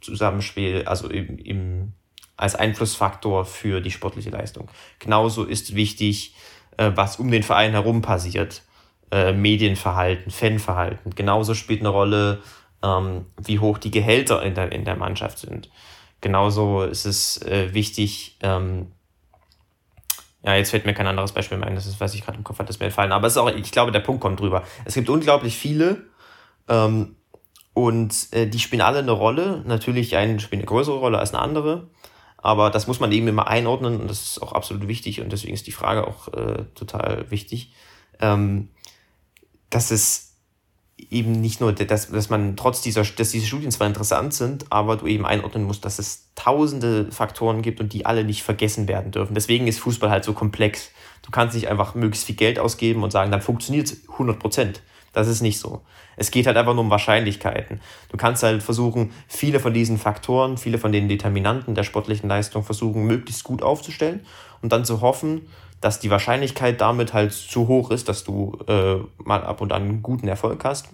Zusammenspiel, also im, im, als Einflussfaktor für die sportliche Leistung. Genauso ist wichtig, äh, was um den Verein herum passiert. Äh, Medienverhalten, Fanverhalten. Genauso spielt eine Rolle, ähm, wie hoch die Gehälter in der, in der Mannschaft sind. Genauso ist es äh, wichtig, ähm, ja, jetzt fällt mir kein anderes Beispiel mehr ein, das ist, was ich gerade im Kopf hatte, das mir entfallen. Aber es ist auch, ich glaube, der Punkt kommt drüber. Es gibt unglaublich viele ähm, und äh, die spielen alle eine Rolle. Natürlich eine spielt eine größere Rolle als eine andere. Aber das muss man eben immer einordnen und das ist auch absolut wichtig und deswegen ist die Frage auch äh, total wichtig. Ähm, dass es eben nicht nur, dass, dass man trotz dieser, dass diese Studien zwar interessant sind, aber du eben einordnen musst, dass es tausende Faktoren gibt und die alle nicht vergessen werden dürfen. Deswegen ist Fußball halt so komplex. Du kannst nicht einfach möglichst viel Geld ausgeben und sagen, dann funktioniert es 100 Prozent. Das ist nicht so. Es geht halt einfach nur um Wahrscheinlichkeiten. Du kannst halt versuchen, viele von diesen Faktoren, viele von den Determinanten der sportlichen Leistung versuchen, möglichst gut aufzustellen und dann zu hoffen, dass die Wahrscheinlichkeit damit halt zu hoch ist, dass du äh, mal ab und an einen guten Erfolg hast.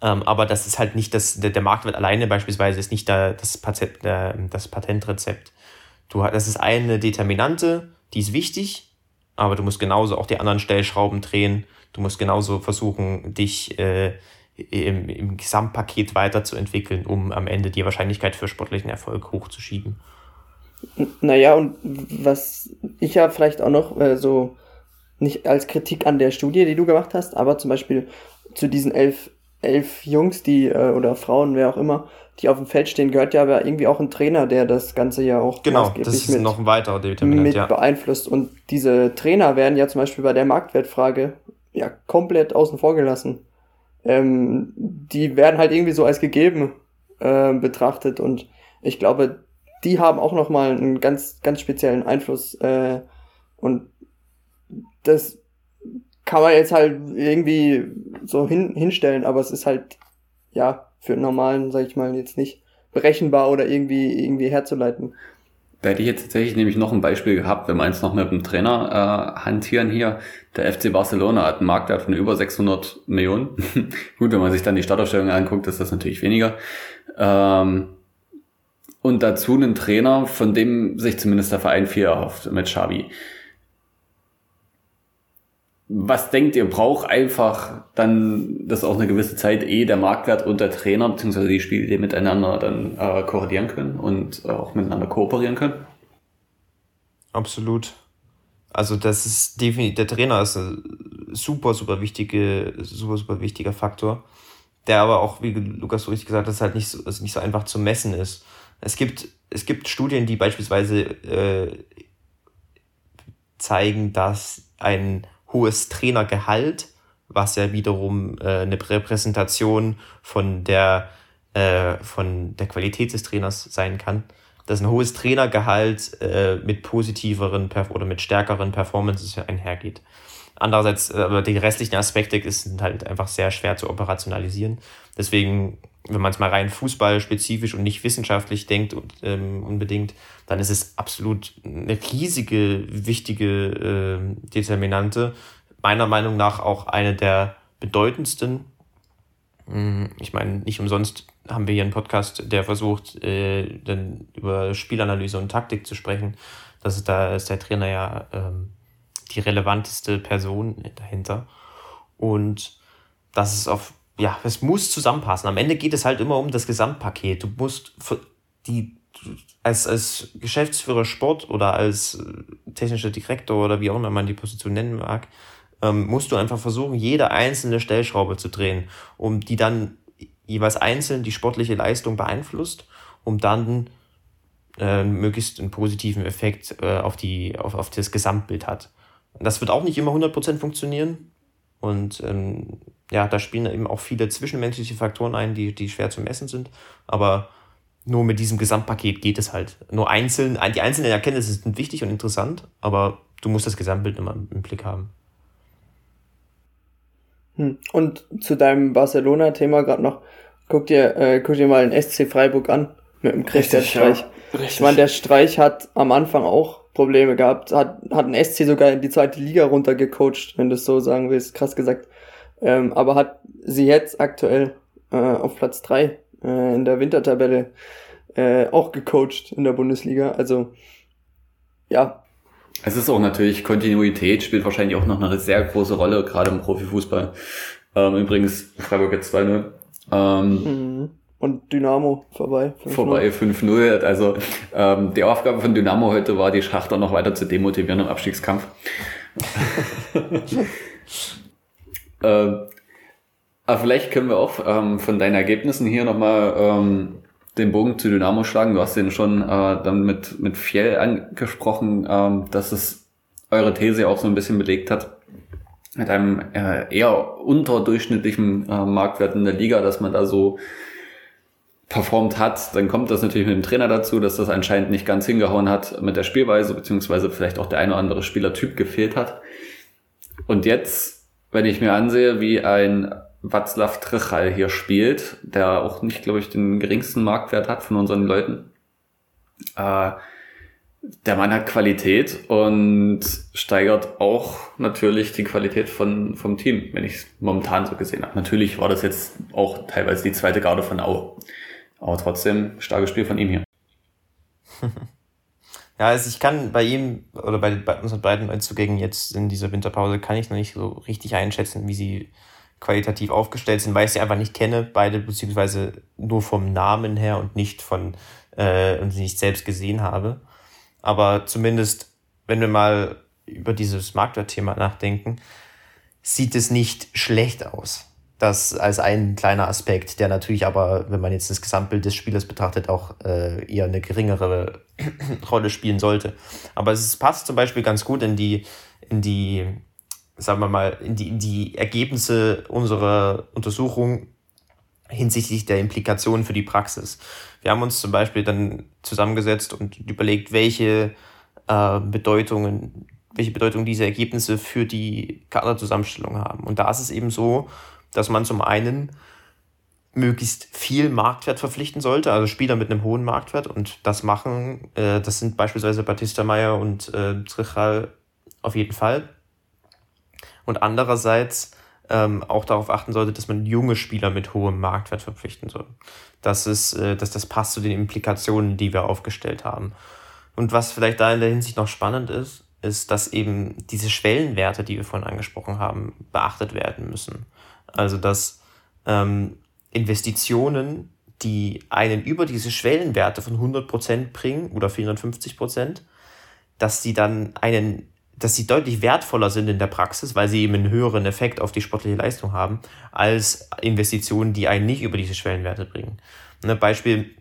Ähm, aber das ist halt nicht das, der, der Marktwert alleine beispielsweise ist nicht da, das, Patent, der, das Patentrezept. Du, das ist eine Determinante, die ist wichtig, aber du musst genauso auch die anderen Stellschrauben drehen. Du musst genauso versuchen, dich äh, im, im Gesamtpaket weiterzuentwickeln, um am Ende die Wahrscheinlichkeit für sportlichen Erfolg hochzuschieben. Naja, und was ich ja vielleicht auch noch äh, so, nicht als Kritik an der Studie, die du gemacht hast, aber zum Beispiel zu diesen elf, elf Jungs, die, äh, oder Frauen, wer auch immer, die auf dem Feld stehen, gehört ja aber irgendwie auch ein Trainer, der das Ganze ja auch genau, das ist mit, noch ein weiterer Determinant, mit ja. beeinflusst. Und diese Trainer werden ja zum Beispiel bei der Marktwertfrage ja komplett außen vor gelassen. Ähm, die werden halt irgendwie so als gegeben äh, betrachtet und ich glaube, die haben auch nochmal einen ganz, ganz speziellen Einfluss. Äh, und das kann man jetzt halt irgendwie so hin, hinstellen, aber es ist halt, ja, für einen normalen, sag ich mal, jetzt nicht berechenbar oder irgendwie, irgendwie herzuleiten. Da hätte ich jetzt tatsächlich nämlich noch ein Beispiel gehabt, wenn wir eins noch mit dem Trainer äh, hantieren hier. Der FC Barcelona hat einen Marktwert von über 600 Millionen. Gut, wenn man sich dann die Startaufstellung anguckt, ist das natürlich weniger. Ähm, und dazu einen Trainer, von dem sich zumindest der Verein viel erhofft, mit Xavi. Was denkt ihr, braucht einfach dann, dass auch eine gewisse Zeit eh der Marktwert und der Trainer bzw. die Spieler miteinander dann äh, korrelieren können und auch miteinander kooperieren können? Absolut. Also das ist definitiv, der Trainer ist ein super, super wichtige, super, super wichtiger Faktor, der aber auch, wie Lukas so richtig gesagt hat, halt nicht so, also nicht so einfach zu messen ist. Es gibt, es gibt Studien, die beispielsweise äh, zeigen, dass ein hohes Trainergehalt, was ja wiederum äh, eine Repräsentation von der, äh, von der Qualität des Trainers sein kann, dass ein hohes Trainergehalt äh, mit positiveren oder mit stärkeren Performances einhergeht. Andererseits, äh, aber die restlichen Aspekte sind halt einfach sehr schwer zu operationalisieren. Deswegen wenn man es mal rein fußballspezifisch und nicht wissenschaftlich denkt und, ähm, unbedingt, dann ist es absolut eine riesige, wichtige äh, Determinante. Meiner Meinung nach auch eine der bedeutendsten. Hm, ich meine, nicht umsonst haben wir hier einen Podcast, der versucht, äh, dann über Spielanalyse und Taktik zu sprechen. Das ist, da ist der Trainer ja ähm, die relevanteste Person dahinter. Und das ist auf ja, es muss zusammenpassen. Am Ende geht es halt immer um das Gesamtpaket. Du musst die als, als Geschäftsführer Sport oder als äh, technischer Direktor oder wie auch immer man die Position nennen mag, ähm, musst du einfach versuchen, jede einzelne Stellschraube zu drehen, um die dann jeweils einzeln die sportliche Leistung beeinflusst, um dann äh, möglichst einen positiven Effekt äh, auf, die, auf, auf das Gesamtbild hat. das wird auch nicht immer 100% funktionieren. Und ähm, ja, da spielen eben auch viele zwischenmenschliche Faktoren ein, die, die schwer zu messen sind. Aber nur mit diesem Gesamtpaket geht es halt. Nur einzeln, die einzelnen Erkenntnisse sind wichtig und interessant, aber du musst das Gesamtbild immer im Blick haben. Hm. Und zu deinem Barcelona-Thema gerade noch, guck dir, äh, guck dir mal den SC Freiburg an mit dem Christian Streich. Ja, ich meine, der Streich hat am Anfang auch Probleme gehabt. Hat, hat ein SC sogar in die zweite Liga runtergecoacht, wenn du es so sagen willst, krass gesagt. Ähm, aber hat sie jetzt aktuell äh, auf Platz drei äh, in der Wintertabelle äh, auch gecoacht in der Bundesliga. Also ja. Es ist auch natürlich, Kontinuität spielt wahrscheinlich auch noch eine sehr große Rolle, gerade im Profifußball. Ähm, übrigens, Freiburg jetzt 2-0. Ähm, mhm. Und Dynamo vorbei. 5 vorbei 5-0. Also ähm, die Aufgabe von Dynamo heute war, die Schachter noch weiter zu demotivieren im Abstiegskampf. ähm, aber vielleicht können wir auch ähm, von deinen Ergebnissen hier nochmal ähm, den Bogen zu Dynamo schlagen. Du hast den schon äh, dann mit, mit Fjell angesprochen, ähm, dass es eure These auch so ein bisschen belegt hat. Mit einem äh, eher unterdurchschnittlichen äh, Marktwert in der Liga, dass man da so performt hat, dann kommt das natürlich mit dem Trainer dazu, dass das anscheinend nicht ganz hingehauen hat mit der Spielweise, beziehungsweise vielleicht auch der eine oder andere Spielertyp gefehlt hat. Und jetzt, wenn ich mir ansehe, wie ein Václav Trichal hier spielt, der auch nicht, glaube ich, den geringsten Marktwert hat von unseren Leuten. Äh, der Mann hat Qualität und steigert auch natürlich die Qualität von, vom Team, wenn ich es momentan so gesehen habe. Natürlich war das jetzt auch teilweise die zweite Garde von Aue. Aber trotzdem starkes Spiel von ihm hier. Ja, also ich kann bei ihm oder bei unseren beiden Einzugängen jetzt in dieser Winterpause kann ich noch nicht so richtig einschätzen, wie sie qualitativ aufgestellt sind, weil ich sie einfach nicht kenne, beide, beziehungsweise nur vom Namen her und nicht von, äh, und sie nicht selbst gesehen habe. Aber zumindest, wenn wir mal über dieses Marktwertthema nachdenken, sieht es nicht schlecht aus. Das als ein kleiner Aspekt, der natürlich aber, wenn man jetzt das Gesamtbild des Spielers betrachtet, auch äh, eher eine geringere Rolle spielen sollte. Aber es passt zum Beispiel ganz gut in die, in die sagen wir mal, in die, in die Ergebnisse unserer Untersuchung hinsichtlich der Implikationen für die Praxis. Wir haben uns zum Beispiel dann zusammengesetzt und überlegt, welche äh, Bedeutungen, welche Bedeutung diese Ergebnisse für die Kaderzusammenstellung haben. Und da ist es eben so, dass man zum einen möglichst viel Marktwert verpflichten sollte, also Spieler mit einem hohen Marktwert und das machen, äh, das sind beispielsweise Batista Meyer und äh, Trichal auf jeden Fall und andererseits ähm, auch darauf achten sollte, dass man junge Spieler mit hohem Marktwert verpflichten soll. Das ist, äh, dass das passt zu den Implikationen, die wir aufgestellt haben. Und was vielleicht da in der Hinsicht noch spannend ist, ist, dass eben diese Schwellenwerte, die wir vorhin angesprochen haben, beachtet werden müssen. Also dass ähm, Investitionen, die einen über diese Schwellenwerte von 100% bringen oder 450%, dass sie dann einen dass sie deutlich wertvoller sind in der Praxis, weil sie eben einen höheren Effekt auf die sportliche Leistung haben, als Investitionen, die einen nicht über diese Schwellenwerte bringen. Ne, Beispiel,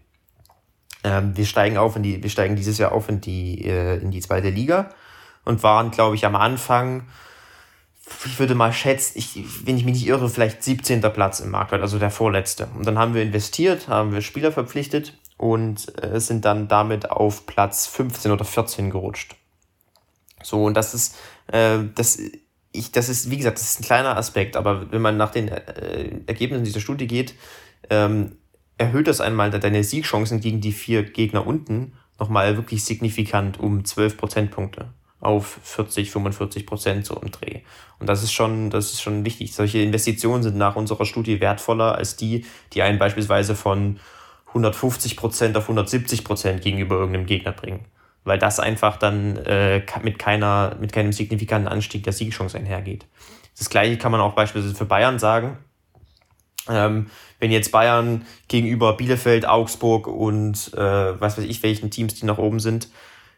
ähm, wir steigen auf in die, wir steigen dieses Jahr auf in die, äh, in die zweite Liga und waren, glaube ich, am Anfang, ich würde mal schätzen, ich, wenn ich mich nicht irre, vielleicht 17. Platz im Marktwert, also der vorletzte. Und dann haben wir investiert, haben wir Spieler verpflichtet und äh, sind dann damit auf Platz 15 oder 14 gerutscht. So, und das ist, äh, das, ich, das ist, wie gesagt, das ist ein kleiner Aspekt, aber wenn man nach den äh, Ergebnissen dieser Studie geht, ähm, erhöht das einmal deine Siegchancen gegen die vier Gegner unten nochmal wirklich signifikant um 12 Prozentpunkte auf 40, 45 Prozent so im Dreh. Und das ist schon, das ist schon wichtig. Solche Investitionen sind nach unserer Studie wertvoller als die, die einen beispielsweise von 150 Prozent auf 170 Prozent gegenüber irgendeinem Gegner bringen weil das einfach dann äh, mit, keiner, mit keinem signifikanten Anstieg der Siegchance einhergeht. Das gleiche kann man auch beispielsweise für Bayern sagen. Ähm, wenn jetzt Bayern gegenüber Bielefeld, Augsburg und äh, was weiß ich, welchen Teams, die nach oben sind,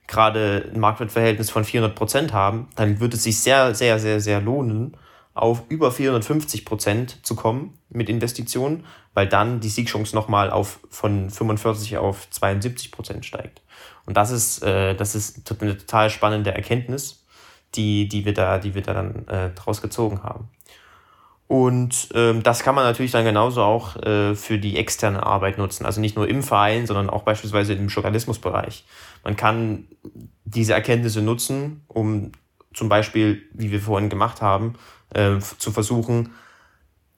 gerade ein Marktwertverhältnis von 400 Prozent haben, dann wird es sich sehr, sehr, sehr, sehr lohnen, auf über 450 Prozent zu kommen mit Investitionen, weil dann die Siegchance nochmal auf, von 45 auf 72 Prozent steigt. Und das ist, äh, das ist eine total spannende Erkenntnis, die, die, wir, da, die wir da dann äh, draus gezogen haben. Und ähm, das kann man natürlich dann genauso auch äh, für die externe Arbeit nutzen. Also nicht nur im Verein, sondern auch beispielsweise im Journalismusbereich. Man kann diese Erkenntnisse nutzen, um zum Beispiel, wie wir vorhin gemacht haben, äh, zu versuchen,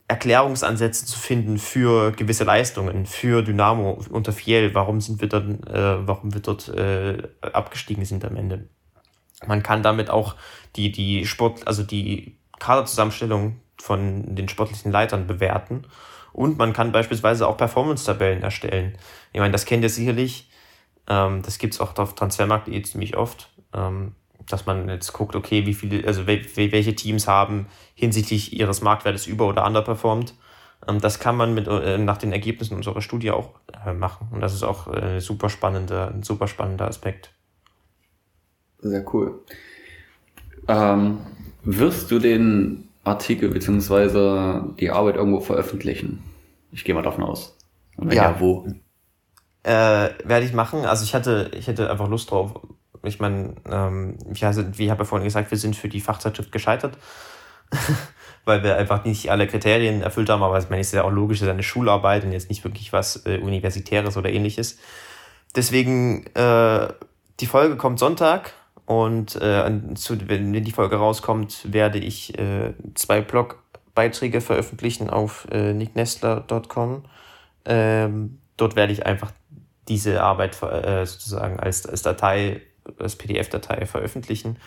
Erklärungsansätze zu finden für gewisse Leistungen, für Dynamo unter Fiel, warum sind wir dann, äh, warum wir dort äh, abgestiegen sind am Ende. Man kann damit auch die, die Sport, also die Kaderzusammenstellung von den sportlichen Leitern bewerten. Und man kann beispielsweise auch Performance-Tabellen erstellen. Ich meine, das kennt ihr sicherlich. Ähm, das gibt es auch auf Transfermarkt.de ziemlich oft. Ähm, dass man jetzt guckt, okay, wie viele, also welche Teams haben hinsichtlich ihres Marktwertes über- oder underperformed. Ähm, das kann man mit, äh, nach den Ergebnissen unserer Studie auch äh, machen. Und das ist auch äh, super spannender, ein super spannender Aspekt. Sehr cool. Ähm, wirst du den Artikel bzw. die Arbeit irgendwo veröffentlichen? Ich gehe mal davon aus. ja. ja wo? Äh, werde ich machen. Also ich hatte, ich hätte einfach Lust drauf. Ich meine, ähm, ich also, wie habe ja vorhin gesagt, wir sind für die Fachzeitschrift gescheitert, weil wir einfach nicht alle Kriterien erfüllt haben. Aber ich meine, es ist ja auch logisch, es ist eine Schularbeit und jetzt nicht wirklich was äh, Universitäres oder ähnliches. Deswegen, äh, die Folge kommt Sonntag und äh, zu, wenn die Folge rauskommt, werde ich äh, zwei Blogbeiträge veröffentlichen auf äh, nicknestler.com. Ähm, dort werde ich einfach diese Arbeit äh, sozusagen als, als Datei, als PDF-Datei veröffentlichen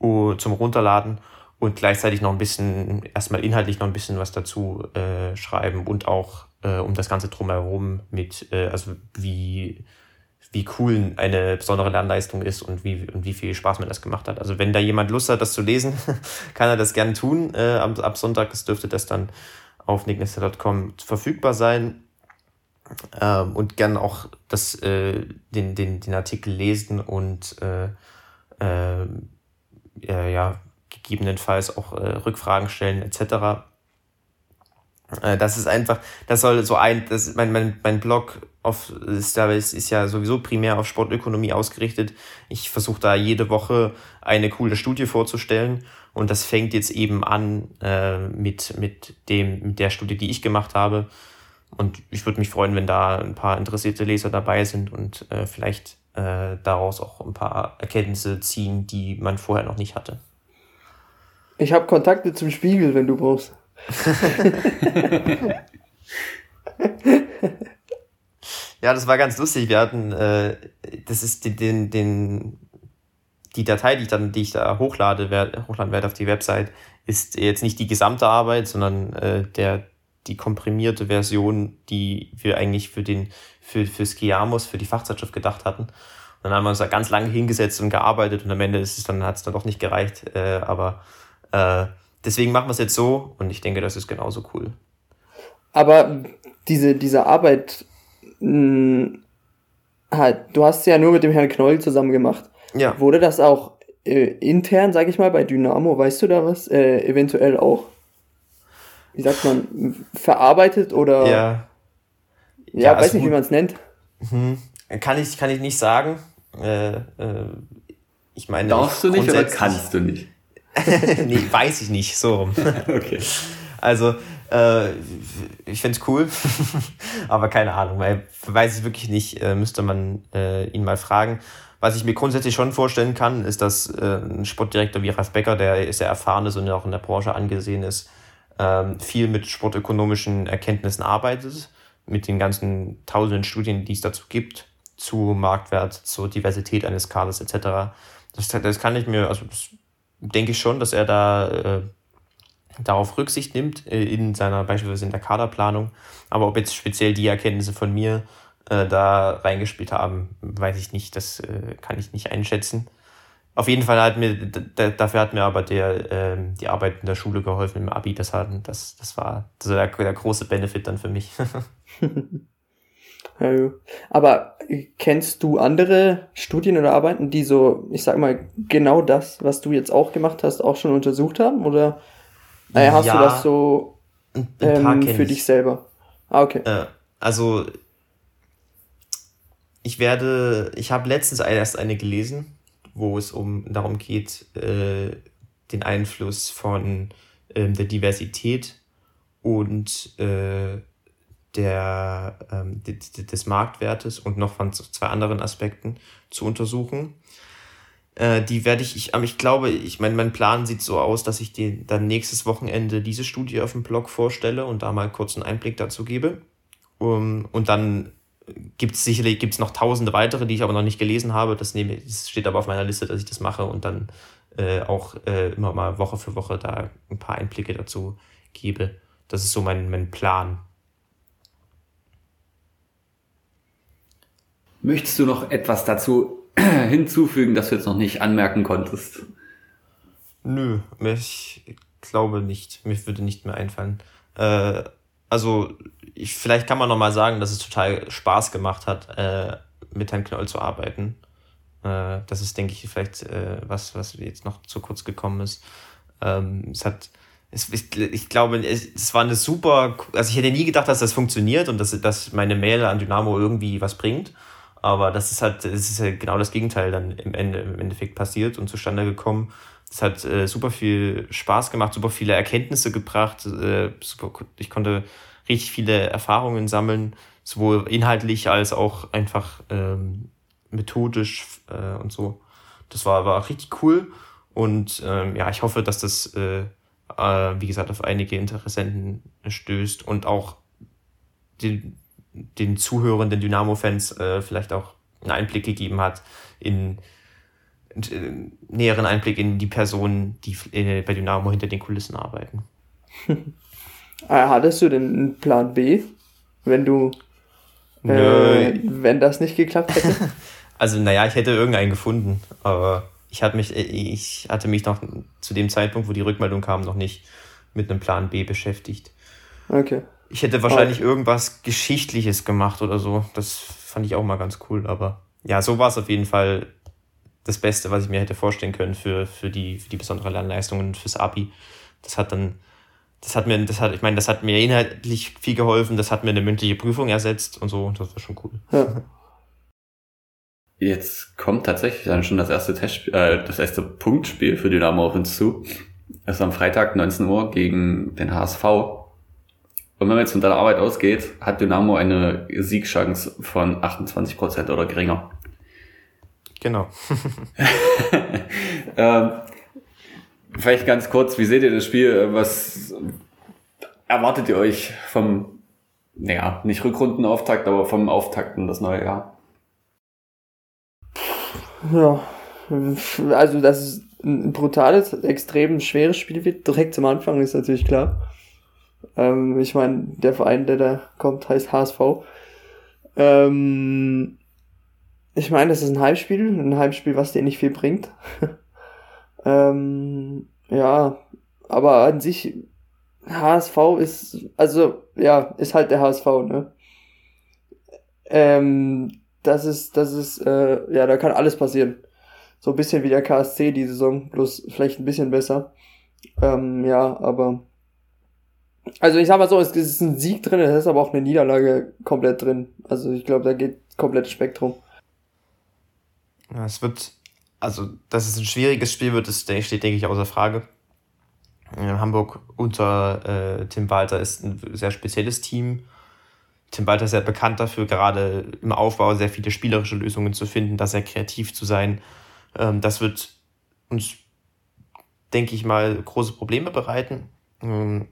uh, zum Runterladen und gleichzeitig noch ein bisschen, erstmal inhaltlich noch ein bisschen was dazu äh, schreiben und auch äh, um das Ganze drumherum mit, äh, also wie wie cool eine besondere Lernleistung ist und wie, und wie viel Spaß mir das gemacht hat. Also wenn da jemand Lust hat, das zu lesen, kann er das gerne tun. Äh, ab, ab Sonntag das dürfte das dann auf nicknester.com verfügbar sein. Ähm, und gerne auch das, äh, den, den, den Artikel lesen und äh, äh, ja, gegebenenfalls auch äh, Rückfragen stellen etc. Äh, das ist einfach, das soll so ein, das, mein, mein, mein Blog auf, ist, ist, ist ja sowieso primär auf Sportökonomie ausgerichtet. Ich versuche da jede Woche eine coole Studie vorzustellen und das fängt jetzt eben an äh, mit, mit, dem, mit der Studie, die ich gemacht habe. Und ich würde mich freuen, wenn da ein paar interessierte Leser dabei sind und äh, vielleicht äh, daraus auch ein paar Erkenntnisse ziehen, die man vorher noch nicht hatte. Ich habe Kontakte zum Spiegel, wenn du brauchst. ja, das war ganz lustig. Wir hatten, äh, das ist den, den, die Datei, die ich dann, die ich da hochlade, werd, hochladen werde auf die Website, ist jetzt nicht die gesamte Arbeit, sondern äh, der, die komprimierte Version, die wir eigentlich für den, für, für Skiamos, für die Fachzeitschrift gedacht hatten. Und dann haben wir uns da ganz lange hingesetzt und gearbeitet und am Ende ist es dann, hat es dann doch nicht gereicht. Äh, aber äh, deswegen machen wir es jetzt so und ich denke, das ist genauso cool. Aber diese, diese Arbeit, mh, halt, du hast es ja nur mit dem Herrn Knoll zusammen gemacht. Ja. Wurde das auch äh, intern, sag ich mal, bei Dynamo, weißt du da was? Äh, eventuell auch, wie sagt man, verarbeitet oder? Ja. Ja, ja weiß also nicht, wie man es nennt. Mhm. Kann ich, kann ich nicht sagen. Äh, äh, ich meine. Darfst du nicht oder kannst du nicht? nee, weiß ich nicht, so okay. Also, äh, ich es cool, aber keine Ahnung, weil weiß ich wirklich nicht, äh, müsste man äh, ihn mal fragen. Was ich mir grundsätzlich schon vorstellen kann, ist, dass äh, ein Sportdirektor wie Ralf Becker, der sehr erfahren ist und auch in der Branche angesehen ist, ähm, viel mit sportökonomischen Erkenntnissen arbeitet, mit den ganzen tausenden Studien, die es dazu gibt, zu Marktwert, zur Diversität eines Kaders etc. Das, das kann ich mir, also denke ich schon, dass er da äh, darauf Rücksicht nimmt, äh, in seiner, beispielsweise in der Kaderplanung. Aber ob jetzt speziell die Erkenntnisse von mir äh, da reingespielt haben, weiß ich nicht. Das äh, kann ich nicht einschätzen. Auf jeden Fall hat mir, dafür hat mir aber der, äh, die Arbeit in der Schule geholfen im Abi. Das, hat, das, das war war der, der große Benefit dann für mich. Aber kennst du andere Studien oder Arbeiten, die so, ich sag mal, genau das, was du jetzt auch gemacht hast, auch schon untersucht haben? Oder naja, hast ja, du das so ähm, für dich selber? Ah, okay. Äh, also, ich werde, ich habe letztens erst eine gelesen, wo es um darum geht, äh, den Einfluss von äh, der Diversität und äh, der, ähm, des Marktwertes und noch von zwei anderen Aspekten zu untersuchen. Äh, die werde ich, ich, ich glaube, ich meine, mein Plan sieht so aus, dass ich die, dann nächstes Wochenende diese Studie auf dem Blog vorstelle und da mal kurz einen Einblick dazu gebe. Um, und dann gibt es sicherlich gibt's noch tausende weitere, die ich aber noch nicht gelesen habe. Das, nehme, das steht aber auf meiner Liste, dass ich das mache und dann äh, auch äh, immer mal Woche für Woche da ein paar Einblicke dazu gebe. Das ist so mein, mein Plan. Möchtest du noch etwas dazu hinzufügen, das du jetzt noch nicht anmerken konntest? Nö, ich glaube nicht. Mir würde nicht mehr einfallen. Äh, also, ich, vielleicht kann man noch mal sagen, dass es total Spaß gemacht hat, äh, mit Herrn Knoll zu arbeiten. Äh, das ist, denke ich, vielleicht äh, was, was jetzt noch zu kurz gekommen ist. Ähm, es hat, ich, ich glaube, es, es war eine super, also ich hätte nie gedacht, dass das funktioniert und dass, dass meine Mail an Dynamo irgendwie was bringt. Aber das ist halt, es ist ja genau das Gegenteil dann im, Ende, im Endeffekt passiert und zustande gekommen. Es hat äh, super viel Spaß gemacht, super viele Erkenntnisse gebracht. Äh, super, ich konnte richtig viele Erfahrungen sammeln, sowohl inhaltlich als auch einfach ähm, methodisch äh, und so. Das war, war richtig cool. Und ähm, ja, ich hoffe, dass das, äh, äh, wie gesagt, auf einige Interessenten stößt und auch den, den zuhörenden Dynamo-Fans äh, vielleicht auch einen Einblick gegeben hat in äh, näheren Einblick in die Personen, die äh, bei Dynamo hinter den Kulissen arbeiten. Ah, hattest du denn einen Plan B, wenn du, äh, wenn das nicht geklappt hätte? also, naja, ich hätte irgendeinen gefunden, aber ich hatte mich, äh, ich hatte mich noch zu dem Zeitpunkt, wo die Rückmeldung kam, noch nicht mit einem Plan B beschäftigt. Okay. Ich hätte wahrscheinlich okay. irgendwas Geschichtliches gemacht oder so. Das fand ich auch mal ganz cool, aber ja, so war es auf jeden Fall das Beste, was ich mir hätte vorstellen können für, für, die, für die besondere Lernleistung und fürs Abi. Das hat dann, das hat mir, das hat, ich meine, das hat mir inhaltlich viel geholfen, das hat mir eine mündliche Prüfung ersetzt und so, und das war schon cool. Ja. Jetzt kommt tatsächlich dann schon das erste Testspiel, äh, das erste Punktspiel für Dynamo auf uns zu. Das ist am Freitag 19 Uhr gegen den HSV. Und wenn man jetzt von deiner Arbeit ausgeht, hat Dynamo eine Siegchance von 28% oder geringer. Genau. ähm, vielleicht ganz kurz, wie seht ihr das Spiel? Was erwartet ihr euch vom, naja, nicht Rückrundenauftakt, aber vom Auftakt in das neue Jahr? Ja, also dass es ein brutales, extrem schweres Spiel wird, direkt zum Anfang, ist natürlich klar. Ähm, ich meine, der Verein, der da kommt, heißt HSV. Ähm, ich meine, das ist ein Heimspiel, ein Heimspiel, was dir nicht viel bringt. ähm, ja, aber an sich, HSV ist, also, ja, ist halt der HSV, ne? Ähm, das ist, das ist, äh, ja, da kann alles passieren. So ein bisschen wie der KSC die Saison, bloß vielleicht ein bisschen besser. Ähm, ja, aber, also ich sag mal so, es ist ein Sieg drin, es ist aber auch eine Niederlage komplett drin. Also ich glaube, da geht komplettes Spektrum. Ja, es wird, also, dass es ein schwieriges Spiel wird, das steht, denke ich, außer Frage. Hamburg unter äh, Tim Walter ist ein sehr spezielles Team. Tim Walter ist sehr bekannt dafür, gerade im Aufbau sehr viele spielerische Lösungen zu finden, da sehr kreativ zu sein. Ähm, das wird uns, denke ich mal, große Probleme bereiten. Ähm,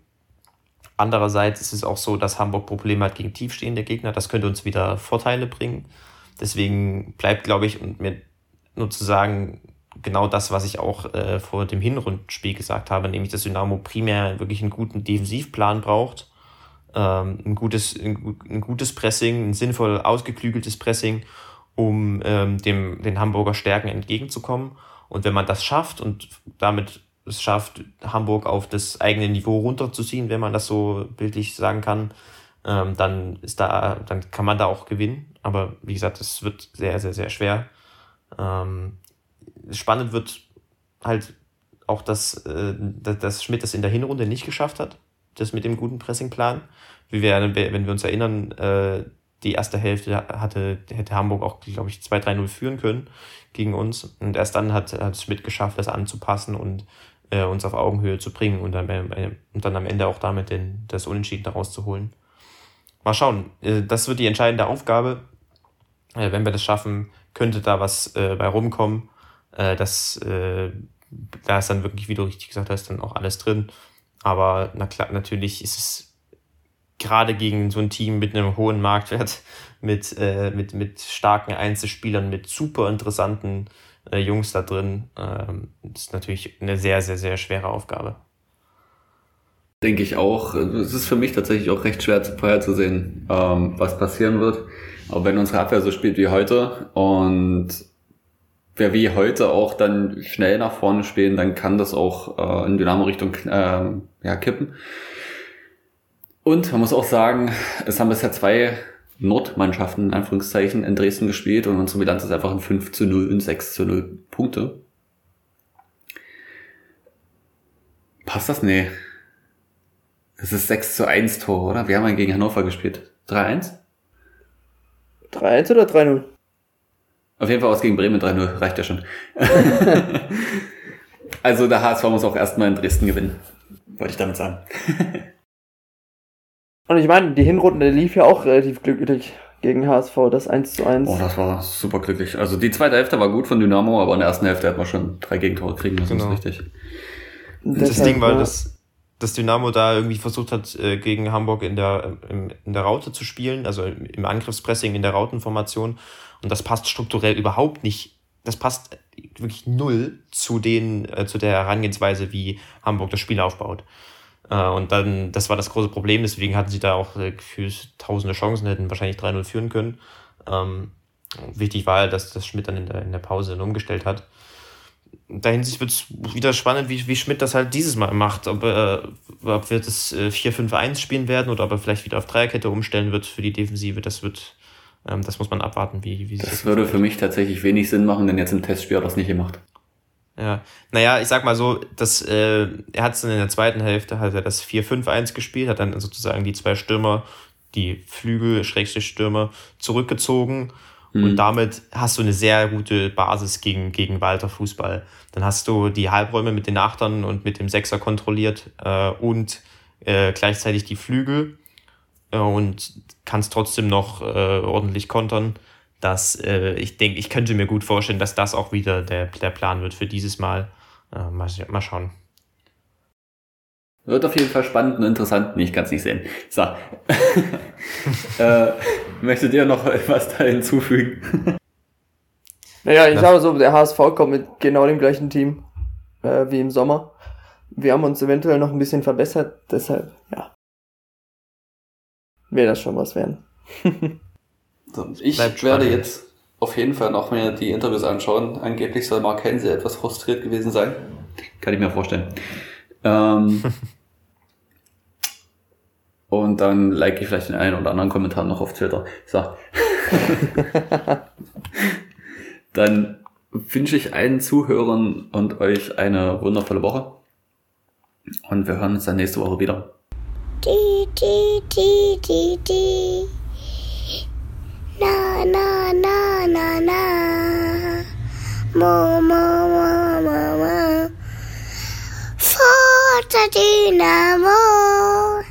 andererseits ist es auch so, dass Hamburg Probleme hat gegen tiefstehende Gegner. Das könnte uns wieder Vorteile bringen. Deswegen bleibt, glaube ich, und mir nur zu sagen, genau das, was ich auch äh, vor dem Hinrundspiel gesagt habe, nämlich dass Dynamo primär wirklich einen guten Defensivplan braucht, ähm, ein, gutes, ein, ein, gutes Pressing, ein sinnvoll ausgeklügeltes Pressing, um ähm, dem, den Hamburger Stärken entgegenzukommen. Und wenn man das schafft und damit es schafft, Hamburg auf das eigene Niveau runterzuziehen, wenn man das so bildlich sagen kann, ähm, dann ist da, dann kann man da auch gewinnen. Aber wie gesagt, es wird sehr, sehr, sehr schwer. Ähm, spannend wird halt auch, dass, äh, dass Schmidt das in der Hinrunde nicht geschafft hat, das mit dem guten Pressingplan. Wie wir, wenn wir uns erinnern, äh, die erste Hälfte hatte, hätte Hamburg auch, glaube ich, 2-3-0 führen können gegen uns. Und erst dann hat, hat Schmidt geschafft, das anzupassen und äh, uns auf Augenhöhe zu bringen und dann, äh, und dann am Ende auch damit den, das Unentschieden daraus zu holen. Mal schauen. Äh, das wird die entscheidende Aufgabe. Äh, wenn wir das schaffen, könnte da was äh, bei rumkommen. das, da ist dann wirklich, wie du richtig gesagt hast, dann auch alles drin. Aber na klar, natürlich ist es gerade gegen so ein Team mit einem hohen Marktwert, mit, äh, mit, mit starken Einzelspielern, mit super interessanten äh, Jungs da drin, ähm, ist natürlich eine sehr, sehr, sehr schwere Aufgabe. Denke ich auch. Es ist für mich tatsächlich auch recht schwer vorherzusehen, ähm, was passieren wird. Aber wenn unsere Abwehr so spielt wie heute und wir wie heute auch dann schnell nach vorne spielen, dann kann das auch äh, in Dynamo-Richtung äh, ja, kippen. Und man muss auch sagen, es haben bisher zwei Nordmannschaften in Anführungszeichen in Dresden gespielt und unsere Bilanz ist einfach ein 5 zu 0 und 6 zu 0 Punkte. Passt das? Nee. Es ist 6 zu 1 Tor, oder? Wir haben ja gegen Hannover gespielt. 3-1? 3-1 oder 3-0? Auf jeden Fall aus gegen Bremen 3-0, reicht ja schon. also der HSV muss auch erstmal in Dresden gewinnen, wollte ich damit sagen. Und ich meine, die Hinrunde lief ja auch relativ glücklich gegen HSV, das 1 zu 1. Oh, das war super glücklich. Also die zweite Hälfte war gut von Dynamo, aber in der ersten Hälfte hat man schon drei Gegentore kriegen müssen, genau. ist richtig. Das Deshalb, Ding war, dass, dass Dynamo da irgendwie versucht hat, äh, gegen Hamburg in der, in der Raute zu spielen, also im Angriffspressing in der Rautenformation. Und das passt strukturell überhaupt nicht. Das passt wirklich null zu den, äh, zu der Herangehensweise, wie Hamburg das Spiel aufbaut. Äh, und dann, das war das große Problem, deswegen hatten sie da auch äh, gefühlt tausende Chancen, hätten wahrscheinlich 3-0 führen können. Ähm, wichtig war, dass das Schmidt dann in der, in der Pause dann umgestellt hat. Da hinsicht wird es wieder spannend, wie, wie Schmidt das halt dieses Mal macht. Ob, äh, ob wir das äh, 4-5-1 spielen werden oder ob er vielleicht wieder auf Dreierkette umstellen wird für die Defensive. Das wird ähm, das muss man abwarten, wie, wie sich das, das würde für mich tatsächlich wenig Sinn machen, denn jetzt im Testspiel hat er das nicht gemacht. Ja, naja, ich sag mal so, dass, äh, er hat es in der zweiten Hälfte, hat er das 4-5-1 gespielt, hat dann sozusagen die zwei Stürmer, die Flügel, Schrägstrich Stürmer, zurückgezogen mhm. und damit hast du eine sehr gute Basis gegen, gegen Walter Fußball. Dann hast du die Halbräume mit den Achtern und mit dem Sechser kontrolliert äh, und äh, gleichzeitig die Flügel äh, und kannst trotzdem noch äh, ordentlich kontern. Dass, äh, ich denke, ich könnte mir gut vorstellen, dass das auch wieder der, der Plan wird für dieses Mal. Äh, mal, mal schauen. Wird auf jeden Fall spannend und interessant. Nee, ich kann es nicht sehen. So. äh, möchtet ihr noch etwas da hinzufügen? Naja, ich glaube so, der HSV kommt mit genau dem gleichen Team äh, wie im Sommer. Wir haben uns eventuell noch ein bisschen verbessert, deshalb, ja wäre das schon was werden. ich werde jetzt auf jeden Fall noch mir die Interviews anschauen. Angeblich soll Mark Hense etwas frustriert gewesen sein. Kann ich mir vorstellen. Ähm, und dann like ich vielleicht den einen oder anderen Kommentar noch auf Twitter. So. dann wünsche ich allen Zuhörern und euch eine wundervolle Woche. Und wir hören uns dann nächste Woche wieder. Di, di, di, di, di. Na, na, na, na, na. Mo, mo, mo, mo, mo. Forza Dynamo.